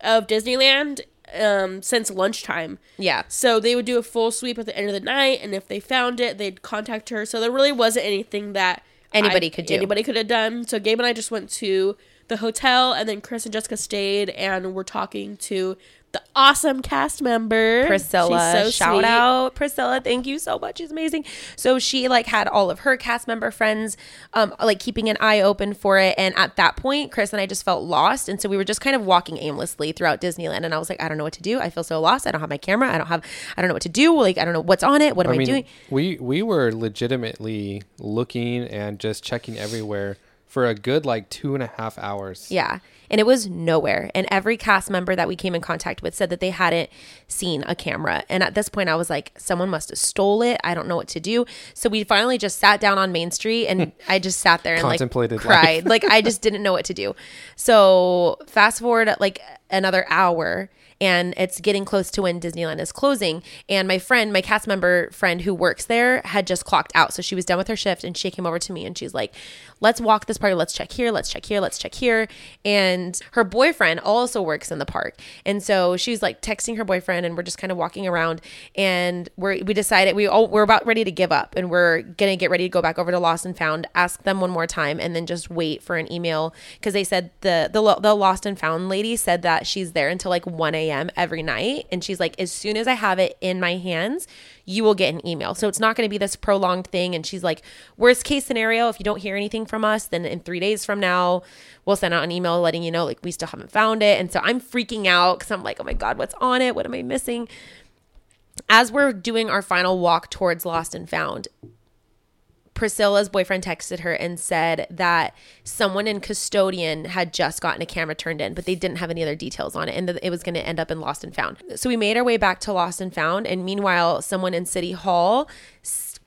of Disneyland um since lunchtime Yeah. so they would do a full sweep at the end of the night, and if they found it, they'd contact her. So there really wasn't anything that Anybody I- could do. Anybody could have done. So Gabe and I just went to the hotel, and then Chris and Jessica stayed, and we're talking to the awesome cast member Priscilla. She's so Shout sweet. out Priscilla. Thank you so much. She's amazing. So she like had all of her cast member friends um like keeping an eye open for it. And at that point, Chris and I just felt lost. And so we were just kind of walking aimlessly throughout Disneyland. And I was like, I don't know what to do. I feel so lost. I don't have my camera. I don't have I don't know what to do. Like I don't know what's on it. What am I, I doing? we we were legitimately looking and just checking everywhere for a good like two and a half hours. Yeah. And it was nowhere. And every cast member that we came in contact with said that they hadn't seen a camera. And at this point, I was like, someone must have stole it. I don't know what to do. So we finally just sat down on Main Street and I just sat there and like Contemplated cried. like I just didn't know what to do. So fast forward like another hour and it's getting close to when Disneyland is closing. And my friend, my cast member friend who works there, had just clocked out. So she was done with her shift and she came over to me and she's like, let's walk this park. Let's check here. Let's check here. Let's check here. And her boyfriend also works in the park. And so she's like texting her boyfriend and we're just kind of walking around and we're, we decided we all, we're about ready to give up and we're going to get ready to go back over to Lost and Found, ask them one more time and then just wait for an email. Cause they said the, the, the Lost and Found lady said that she's there until like 1 a.m. every night. And she's like, as soon as I have it in my hands, you will get an email. So it's not going to be this prolonged thing. And she's like, worst case scenario, if you don't hear anything from us, then in three days from now, we'll send out an email letting you know, like, we still haven't found it. And so I'm freaking out because I'm like, oh my God, what's on it? What am I missing? As we're doing our final walk towards Lost and Found, Priscilla's boyfriend texted her and said that someone in custodian had just gotten a camera turned in, but they didn't have any other details on it, and that it was going to end up in Lost and Found. So we made our way back to Lost and Found, and meanwhile, someone in City Hall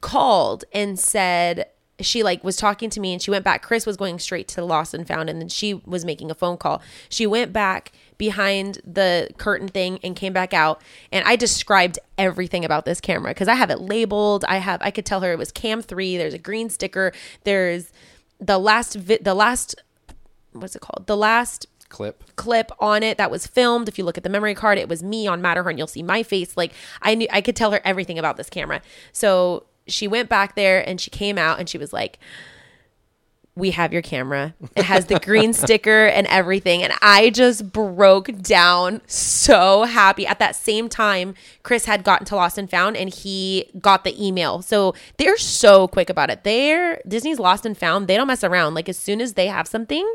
called and said she like was talking to me and she went back chris was going straight to lost and found and then she was making a phone call she went back behind the curtain thing and came back out and i described everything about this camera because i have it labeled i have i could tell her it was cam 3 there's a green sticker there's the last vi- the last what's it called the last Clip. clip on it that was filmed. If you look at the memory card, it was me on Matterhorn. You'll see my face. Like I knew I could tell her everything about this camera. So she went back there and she came out and she was like, we have your camera. It has the green sticker and everything. And I just broke down so happy. At that same time, Chris had gotten to Lost and Found and he got the email. So they're so quick about it. They're Disney's Lost and Found. They don't mess around. Like as soon as they have something,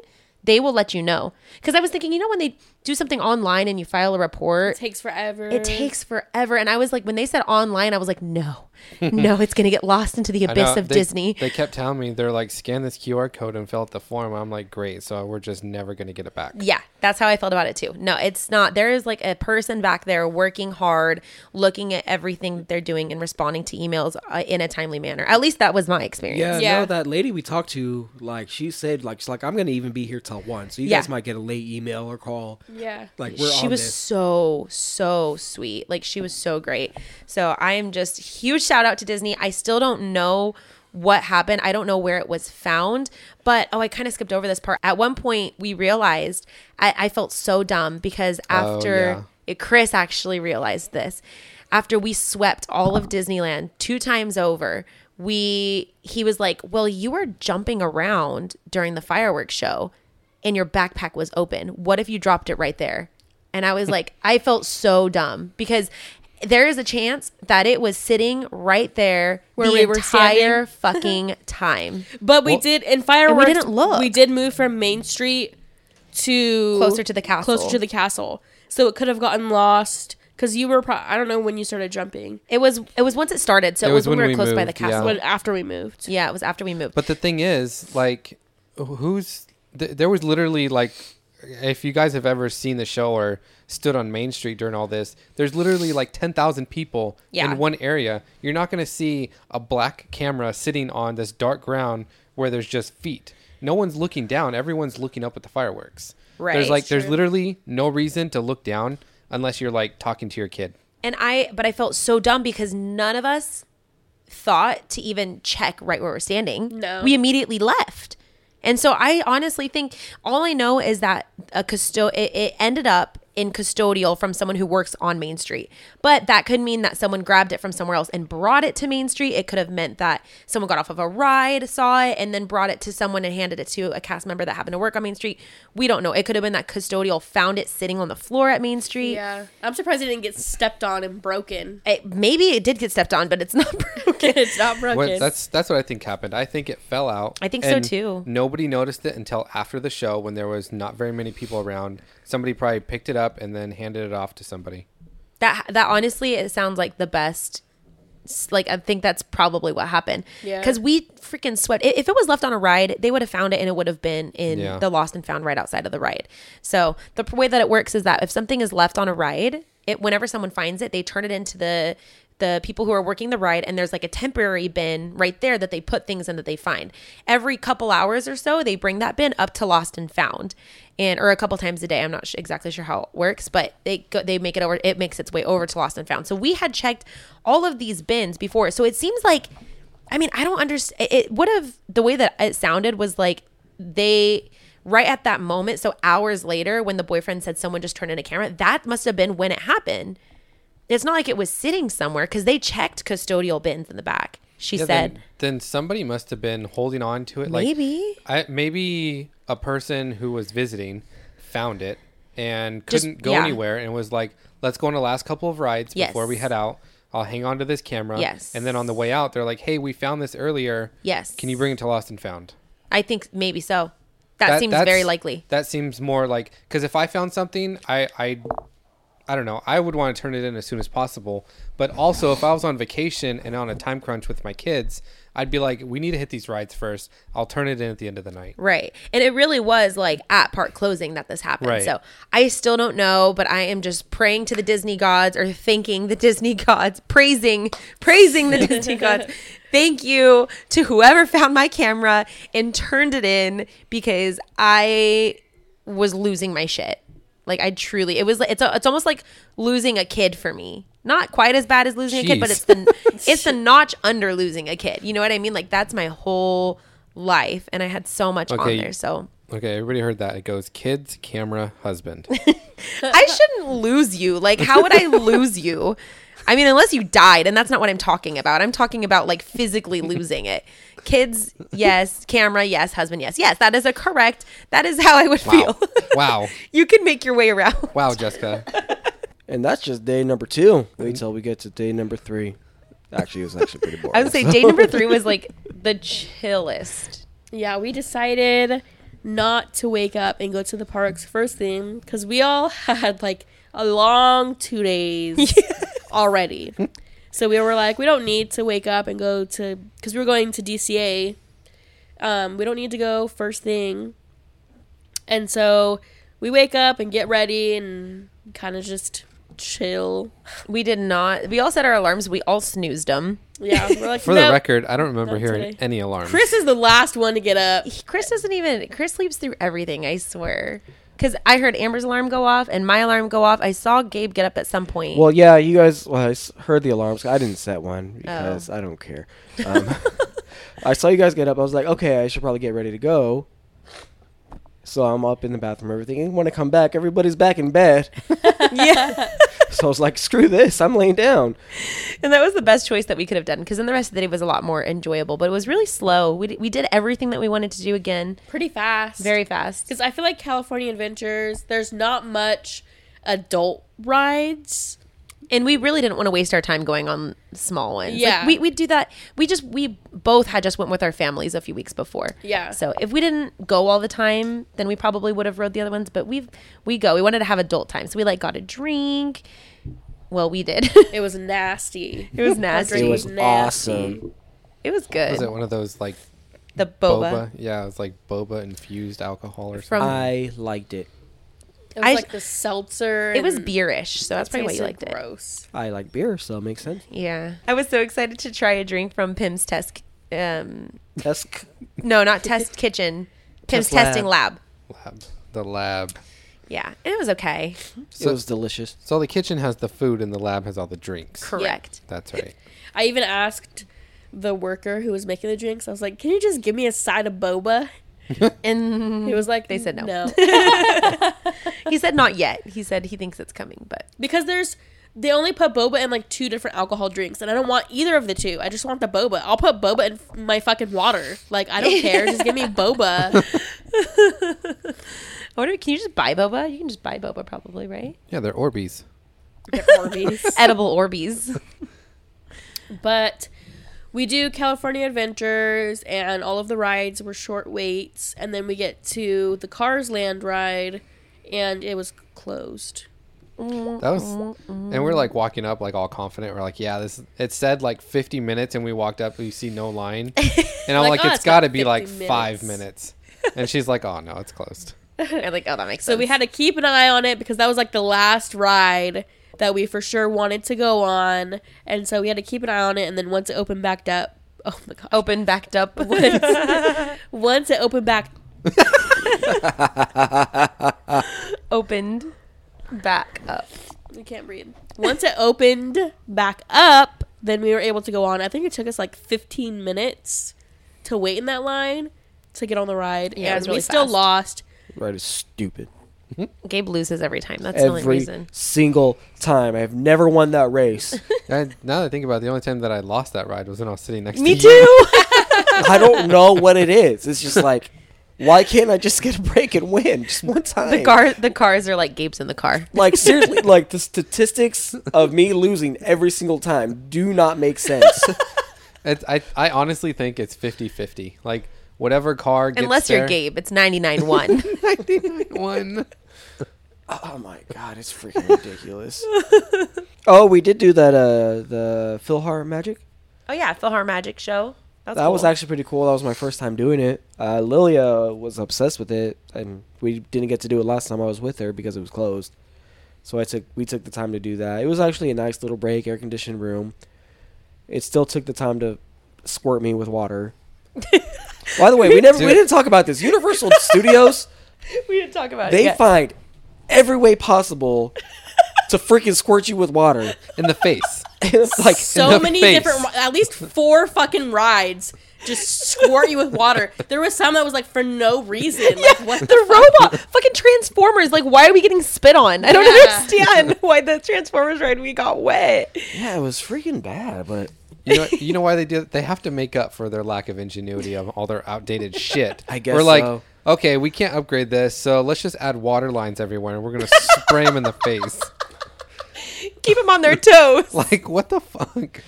they will let you know. Because I was thinking, you know, when they do something online and you file a report, It takes forever. it takes forever. And I was like, when they said online, I was like, no, no, it's going to get lost into the abyss know, of they- Disney. They kept telling me they're like scan this QR code and fill out the form. I'm like, great. So we're just never gonna get it back. Yeah, that's how I felt about it too. No, it's not. There is like a person back there working hard, looking at everything they're doing and responding to emails uh, in a timely manner. At least that was my experience. Yeah, Yeah. no, that lady we talked to, like she said, like she's like, I'm gonna even be here till one, so you Yeah. guys might get a late email or call. Yeah. Like we're she on was this. so so sweet. Like she was so great. So i am just huge shout out to disney. I still don't know what happened. I don't know where it was found but oh i kind of skipped over this part. At one point we realized i, I felt so dumb because Oh, after yeah. it, chris actually realized this. After we swept all of disneyland two times over we he was like well you were jumping around during the fireworks show and your backpack was open. What if you dropped it right there? And I was like, I felt so dumb because there is a chance that it was sitting right there Where the we were entire fucking time. But we Well- did in fireworks. We didn't look. We did move from Main Street to Closer to the castle. Closer to the castle, so it could have gotten lost because you were. Pro- I don't know when you started jumping. It was it was once it started, so it, It was, was when we were we close by the moved, yeah. castle. After we moved, Yeah, it was after we moved. But the thing is, like, who's th- there was literally like, if you guys have ever seen the show or stood on Main Street during all this, there's literally like ten thousand people Yeah. in one area. You're not gonna see a black camera sitting on this dark ground where there's just feet. No one's looking down. Everyone's looking up at the fireworks. Right. There's like there's literally no reason to look down unless you're like talking to your kid. And I, but I felt so dumb because none of us thought to even check right where we're standing. No. We immediately left. And so I honestly think all I know is that a custo it, it ended up in custodial from someone who works on Main Street. But that could mean that someone grabbed it from somewhere else and brought it to Main Street. It could have meant that someone got off of a ride, saw it, and then brought it to someone and handed it to a cast member that happened to work on Main Street. We don't know. It could have been that custodial found it sitting on the floor at Main Street. yeah, I'm surprised it didn't get stepped on and broken. It, maybe it did get stepped on, but it's not broken. it's not broken. What, that's that's what I think happened. I think it fell out. I think so, too. Nobody noticed it until after the show when there was not very many people around. Somebody probably picked it up and then handed it off to somebody. that that honestly it sounds like the best like i think that's probably what happened Yeah. because we freaking swept i- if it was left on a ride they would have found it and it would have been in Yeah. the lost and found right outside of the ride so the way that it works is that if something is left on a ride it whenever someone finds it they turn it into the the people who are working the ride and there's like a temporary bin right there that they put things in that they find. Every couple hours or so they bring that bin up to lost and found and or a couple times a day. I'm not sh- exactly sure how it works but they go, they make it over it makes its way over to lost and found. So we had checked all of these bins before. So it seems like i mean i don't understand it would have the way that it sounded was like they right at that moment so hours later when the boyfriend said someone just turned in a camera that must have been when it happened it's not like it was sitting somewhere because they checked custodial bins in the back she Yeah, said then, then somebody must have been holding on to it. Like, Maybe. I, maybe a person who was visiting found it and couldn't go yeah. anywhere and was like, "Let's go on the last couple of rides Yes. before we head out. I'll hang on to this camera." Yes. And then on the way out, they're like, "Hey, we found this earlier. Yes. Can you bring it to Lost and Found?" i think maybe so that, seems very likely That seems more like because if I found something, I I I don't know. I would want to turn it in as soon as possible. But also, if I was on vacation and on a time crunch with my kids, I'd be like, we need to hit these rides first. I'll turn it in at the end of the night. Right. And it really was like at park closing that this happened. Right. So I still don't know, but I am just praying to the Disney gods or thanking the Disney gods, praising, praising the Disney gods. Thank you to whoever found my camera and turned it in because I was losing my shit. Like I truly, it was. It's a, it's almost like losing a kid for me. Not quite as bad as losing a kid, but it's the it's the notch under losing a kid. You know what I mean? Like that's my whole life, and I had so much on there. So Okay, everybody heard that. It goes kids, camera, husband. I shouldn't lose you. Like, how would I lose you? I mean, unless you died, and that's not what I'm talking about. I'm talking about like physically losing it. Kids, yes. Camera, yes. Husband, yes. Yes, that is a correct. That is how I would Wow. feel. wow. you can make your way around. Wow, Jessica. And that's just day number two. Wait mm-hmm. till we get to day number three. Actually, it was actually pretty boring. I would say day number three was like the chillest. Yeah, we decided not to wake up and go to the parks first thing because we all had like a long two days already. So we were like, we don't need to wake up and go to because we were going to DCA. Um, we don't need to go first thing, and so we wake up and get ready and kind of just chill. We did not. We all set our alarms. We all snoozed them. Yeah, we're like For "Nope." the record, I don't remember hearing today. any alarms. Chris is the last one to get up. Chris doesn't even. Chris sleeps through everything. I swear. Because I heard Amber's alarm go off and my alarm go off. I saw Gabe get up at some point. Well, yeah, you guys well, I heard the alarms. I didn't set one because I don't care. Um, I saw you guys get up. I was like, okay, I should probably get ready to go. So I'm up in the bathroom, everything. And when I come back, everybody's back in bed. yeah. So I was like, screw this. I'm laying down. and that was the best choice that we could have done because then the rest of the day was a lot more enjoyable. But it was really slow. We, d- we did everything that we wanted to do again Pretty fast. very fast. Because I feel like California Adventures, there's not much adult rides. And we really didn't want to waste our time going on small ones. Like, Yeah. we we do that. We just we both had just went with our families a few weeks before. Yeah. So if we didn't go all the time, then we probably would have rode the other ones. But we've we go. We wanted to have adult time, so we like got a drink. Well, we did. It was nasty. it was nasty. It was nasty. awesome. It was good. Was it one of those like the boba. boba? Yeah, it was like boba infused alcohol or something. I liked it. It was I- like the seltzer. It was beerish, so that's probably why you tasted liked it. gross. I like beer, so it makes sense. Yeah, I was so excited to try a drink from Pym's Test. Um, That's c- no, not Test Kitchen. Pym's Test Testing Lab. lab. The lab. Yeah, and it was okay. So it was delicious. So the kitchen has the food and the lab has all the drinks. Correct. That's right. I even asked the worker who was making the drinks. I was like, "Can you just give me a side of boba?" And He was like, They said no. No, he said not yet. He said he thinks it's coming, but because there's they only put boba in like two different alcohol drinks, and I don't want either of the two. I just want the boba. I'll put boba in f- my fucking water. Like I don't care. Just give me boba. I wonder, can you just buy boba? You can just buy boba, probably, right? Yeah, they're Orbeez. Get Orbeez. Edible Orbeez. But we do California Adventures, and all of the rides were short waits. And then we get to the Cars Land ride, and it was closed. Mm-hmm. That was, and we're like walking up like all confident. We're like, yeah, this. It said like 50 minutes, and we walked up. We see no line, and I'm Like, like, "Oh, it's it's got to be like 50 five minutes." minutes. And she's like, oh no, it's closed. I'm like, oh, that makes So sense. So we had to keep an eye on it because that was like the last ride that we for sure wanted to go on. And so we had to keep an eye on it. And then once it opened back up, oh my God. open backed up. Once it opened back, opened back up. I can't breathe. Once it opened back up, then we were able to go on. I think it took us like 15 minutes to wait in that line to get on the ride. Yeah, it was and we really still lost. Right is stupid. Gabe loses every time. That's the only Every reason. single time. I have never won that race. And now that I think about it, the only time that I lost that ride was when I was sitting next Me to you. too. I don't know what it is. It's just like, why can't I just get a break and win just one time? the car, the cars are like Gabe's in the car. Like seriously, like the statistics of me losing every single time do not make sense. It's, I, I honestly think it's 50 50. Like, whatever car gets Unless you're there- Gabe, it's 99 1. 99 one. Oh my god, it's freaking ridiculous. oh, we did do that. Uh, the PhilharMagic. Oh yeah, PhilharMagic Show. That was cool. actually pretty cool. That was my first time doing it. Uh, Lilia was obsessed with it, and we didn't get to do it last time I was with her because it was closed. So I took we took the time to do that. It was actually a nice little break, air conditioned room. It still took the time to squirt me with water. By the way, we never we didn't talk about this. Universal Studios, we didn't talk about they it. yet. find every way possible to freaking squirt you with water. in the face. it's like so many face. different, at least four fucking rides just squirt you with water. There was some that was like for no reason. Like what the, the robot, fucking Transformers. Like, why are we getting spit on? I don't Yeah. understand why the Transformers ride we got wet. yeah, it was freaking bad, but You know, you know why they do it? They have to make up for their lack of ingenuity of all their outdated shit. I guess we're like, so. Okay, we can't upgrade this, so let's just add water lines everywhere, and we're gonna spray them in the face. Keep them on their toes. Like, what the fuck?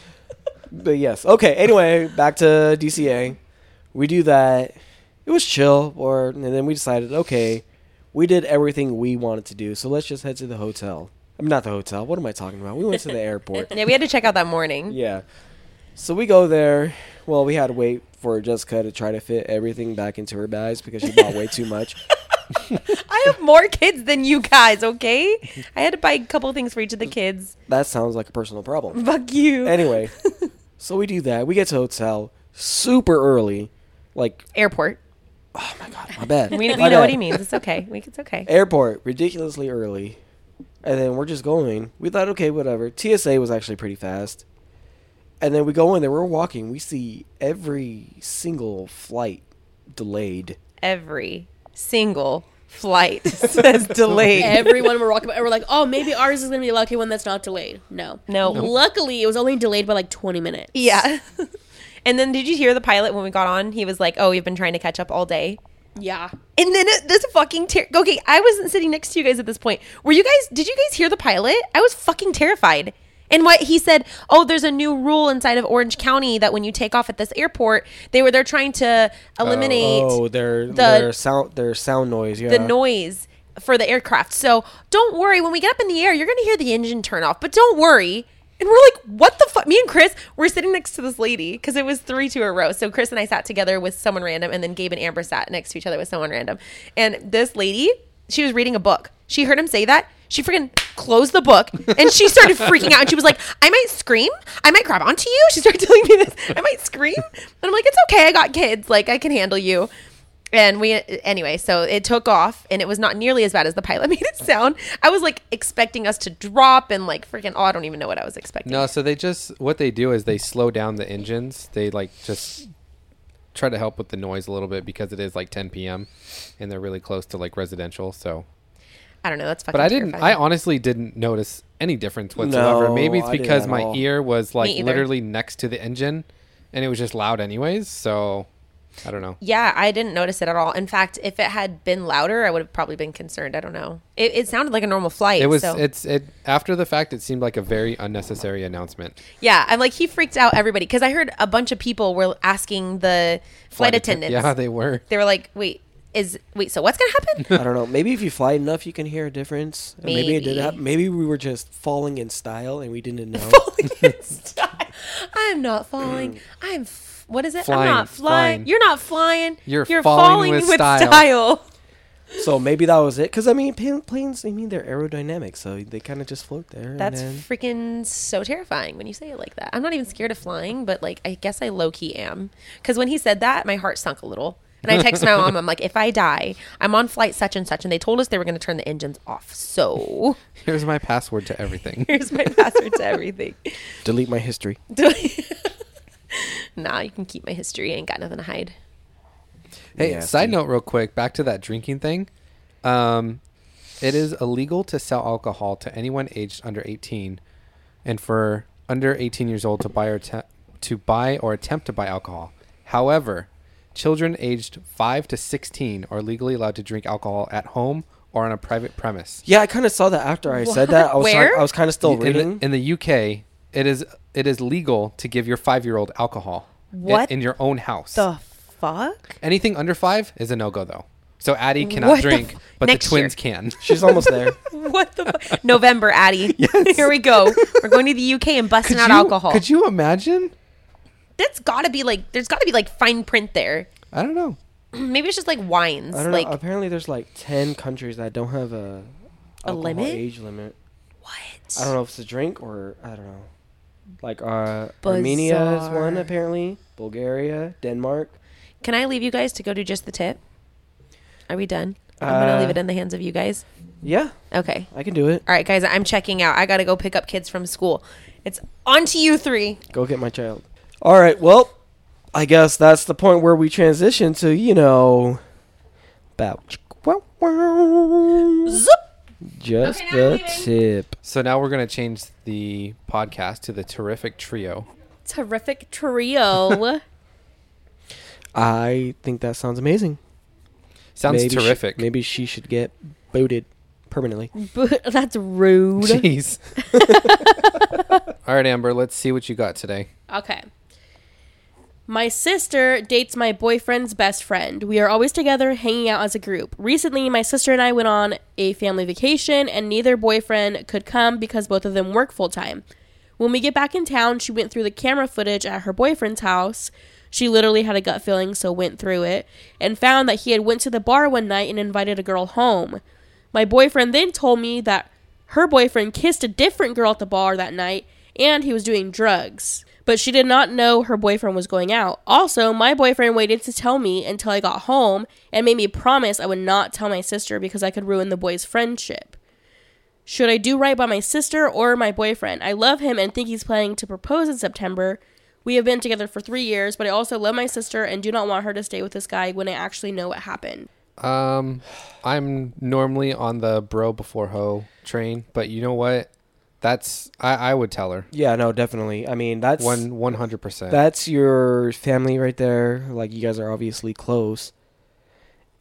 But yes. Okay. Anyway, back to DCA. We do that. It was chill, or and then we decided, okay, we did everything we wanted to do, so let's just head to the hotel. I'm not the hotel. What am I talking about? We went to the airport. yeah, we had to check out that morning. Yeah. So we go there. Well, we had to wait for Jessica to try to fit everything back into her bags because she bought way too much. I have more kids than you guys. Okay, I had to buy a couple of things for each of the kids. That sounds like a personal problem. Fuck you. Anyway, so we do that. We get to the hotel super early. Like, Airport. oh my god, my bad. We, we know My what he means. It's okay. We, it's okay. airport ridiculously early and then we're just going we thought okay whatever tsa was actually pretty fast and then we go in there we're walking we see every single flight delayed Every single flight says delayed. Everyone were walking by, we're like, oh, maybe ours is gonna be the lucky one that's not delayed. No, No. Luckily, it was only delayed by like twenty minutes. yeah. and then did you hear the pilot when we got on? He was like, "Oh, we've been trying to catch up all day." yeah. And then it, this fucking ter- okay, I wasn't sitting next to you guys at this point. Were you guys? Did you guys hear the pilot? I was fucking terrified. And what he said, oh, there's a new rule inside of Orange County that when you take off at this airport, they were they're trying to eliminate oh their the- their sound their sound noise yeah the noise for the aircraft. So don't worry. When we get up in the air, you're gonna hear the engine turn off. But don't worry. And we're like, what the fuck? Me and Chris were sitting next to this lady because it was three to a row. So Chris and I sat together with someone random, and then Gabe and Amber sat next to each other with someone random. And this lady, she was reading a book. She heard him say that. She freaking closed the book and she started freaking out. And she was like, I might scream. I might grab onto you. She started telling me this. I might scream. And I'm like, it's okay. I got kids. Like, I can handle you. And we, anyway, so it took off and it was not nearly as bad as the pilot made it sound. I was like expecting us to drop and like freaking, oh, I don't even know what I was expecting. No, so they just what they do is they slow down the engines. They like just try to help with the noise a little bit because it is like 10 p.m. and they're really close to like residential. So, I don't know. That's fucking but I didn't. I honestly didn't notice any difference whatsoever. No, Maybe it's because my all. ear was like literally next to the engine, and it was just loud anyways. So, I don't know. Yeah, I didn't notice it at all. In fact, if it had been louder, I would have probably been concerned. I don't know. It, it sounded like a normal flight. It was. so- It's. It after the fact. It seemed like a very unnecessary announcement. Yeah, I'm like he freaked out everybody because I heard a bunch of people were asking the flight, atten- attendants. Yeah, they were. they were like, "Wait, is wait, so what's gonna happen?" i don't know maybe if you fly enough you can hear a difference And maybe, it did happen. maybe we were just falling in style and we didn't know falling in style. I'm not falling. Mm. I'm. F- what is it? Flying, I'm not flying. flying. You're not flying. You're falling with style. style. so maybe that was it because i mean planes i mean they're aerodynamic so they kind of just float there That's and then, freaking so terrifying when you say it like that. I'm not even scared of flying, but like I guess I low key am. Because when he said that, my heart sunk a little. And I text my mom. I'm like, if I die, I'm on flight such and such, and they told us they were going to turn the engines off. So Here's my password to everything. here's my password to everything. delete my history nah, you can keep my history. I ain't got nothing to hide. Hey, Nasty. side note, real quick, back to that drinking thing. Um, it is illegal to sell alcohol to anyone aged under 18, and for under 18 years old to buy or te- to buy or attempt to buy alcohol. However, children aged 5 to 16 are legally allowed to drink alcohol at home or on a private premise. yeah i kind of saw that after i said that i was Where? trying- i was kind of still in reading the, in the UK, it is it is legal to give your 5-year-old alcohol What in your own house. The fuck? Anything under 5 is a no-go though. So Addie cannot What the drink, f- but the next year. twins can. She's almost there. what the fu- November, Addie. Here we go. We're going to the UK and busting out you, alcohol. Could you imagine? That's got to be like. There's got to be like fine print there. I don't know. Maybe it's just like wines. I don't like know. Apparently, there's like ten countries that don't have a A limit? age limit. what? I don't know if it's a drink or I don't know. Like uh, Armenia is one apparently. Bulgaria, Denmark. Can I leave you guys to go do just the tip? Are we done? I'm gonna leave Uh, it in the hands of you guys. Yeah, Okay. I can do it. All right, guys. I'm checking out. I gotta go pick up kids from school. It's on to you three. Go get my child. All right. Well, I guess that's the point where we transition to you know, about Zoop. just Okay, the tip. So now we're gonna change the podcast to the terrific trio. Terrific trio. I think that sounds amazing. Sounds Maybe she- terrific. maybe she should get booted permanently. But That's rude. Jeez. All right, Amber. Let's see what you got today. Okay. My sister dates my boyfriend's best friend. We are always together, hanging out as a group. Recently, my sister and I went on a family vacation, and neither boyfriend could come because both of them work full time. When we get back in town, she went through the camera footage at her boyfriend's house. She literally had a gut feeling, so went through it and found that he had went to the bar one night and invited a girl home. My boyfriend then told me that her boyfriend kissed a different girl at the bar that night and he was doing drugs. But she did not know her boyfriend was going out. Also, my boyfriend waited to tell me until I got home and made me promise I would not tell my sister because I could ruin the boy's friendship. Should I do right by my sister or my boyfriend? I love him and think he's planning to propose in September. We have been together for three years, but I also love my sister and do not want her to stay with this guy when I actually know what happened. Um, I'm normally on the bro before hoe train, but you know what? That's I, I would tell her Yeah, no, definitely. I mean, that's one one hundred percent. that's your family right there. Like you guys are obviously close,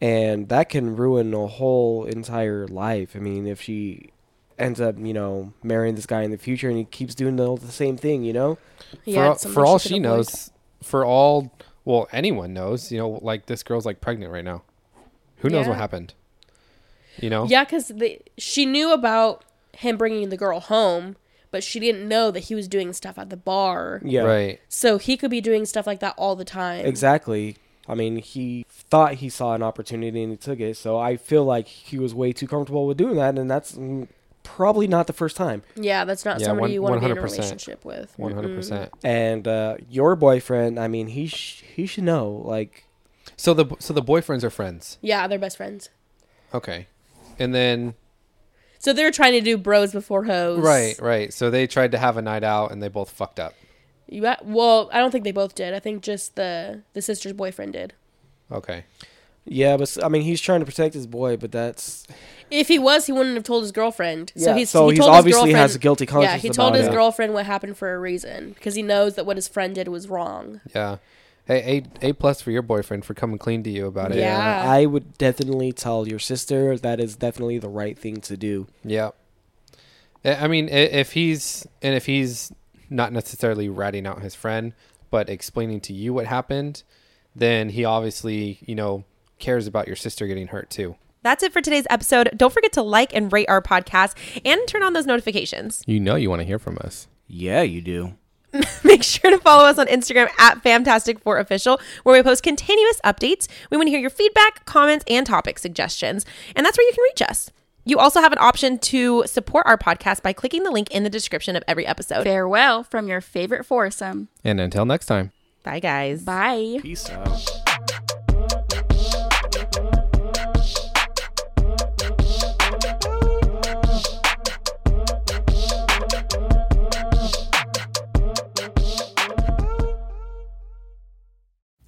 and that can ruin a whole entire life. I mean, if she ends up, you know, marrying this guy in the future and he keeps doing the, the same thing, you know, Yeah, for, it's something for all could she avoid. knows, for all well anyone knows, you know, like this girl's like pregnant right now. Who knows what Yeah. happened? You know. Yeah, because she knew about him bringing the girl home, but she didn't know that he was doing stuff at the bar. yeah, Right. So he could be doing stuff like that all the time. exactly. I mean, he thought he saw an opportunity and he took it. So I feel like he was way too comfortable with doing that, and that's probably not the first time. Yeah, that's not Yeah, somebody one- you want to be in a relationship with. One hundred percent. And uh, your boyfriend, I mean, he sh- he should know. Like, So the so the boyfriends are friends. Yeah, they're best friends. Okay. And then So they're trying to do bros before hoes. right, right. So they tried to have a night out and they both fucked up. You got, well, I don't think they both did. I think just the the sister's boyfriend did. Okay. yeah, but I mean, he's trying to protect his boy, but that's If he was, he wouldn't have told his girlfriend. So Yeah, he's so he he's told his obviously has girlfriend- a guilty Yeah, conscience he told his it. girlfriend what happened for a reason because he knows that what his friend did was wrong. Yeah. Hey, A A plus for your boyfriend for coming clean to you about it. Yeah. I would definitely tell your sister that is definitely the right thing to do. Yeah. I I mean, if he's and if he's not necessarily ratting out his friend, but explaining to you what happened, then he obviously, you know, cares about your sister getting hurt too. That's it for today's episode. Don't forget to like and rate our podcast and turn on those notifications. You know you want to hear from us. Yeah, you do. Make sure to follow us on Instagram at FAMtastic4Official, where we post continuous updates. We want to hear your feedback, comments, and topic suggestions. And that's where you can reach us. You also have an option to support our podcast by clicking the link in the description of every episode. Farewell from your favorite foursome. And until next time. Bye, guys. Bye. Peace out.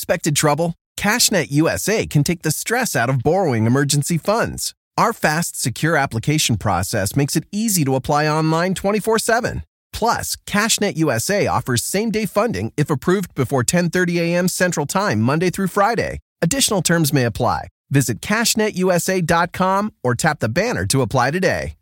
Unexpected trouble? CashNet USA can take the stress out of borrowing emergency funds. Our fast, secure application process makes it easy to apply online 24 7. Plus, CashNet USA offers same day funding if approved before 10:30 a.m. Central Time, Monday through Friday. Additional terms may apply. Visit CashNetUSA.com or tap the banner to apply today.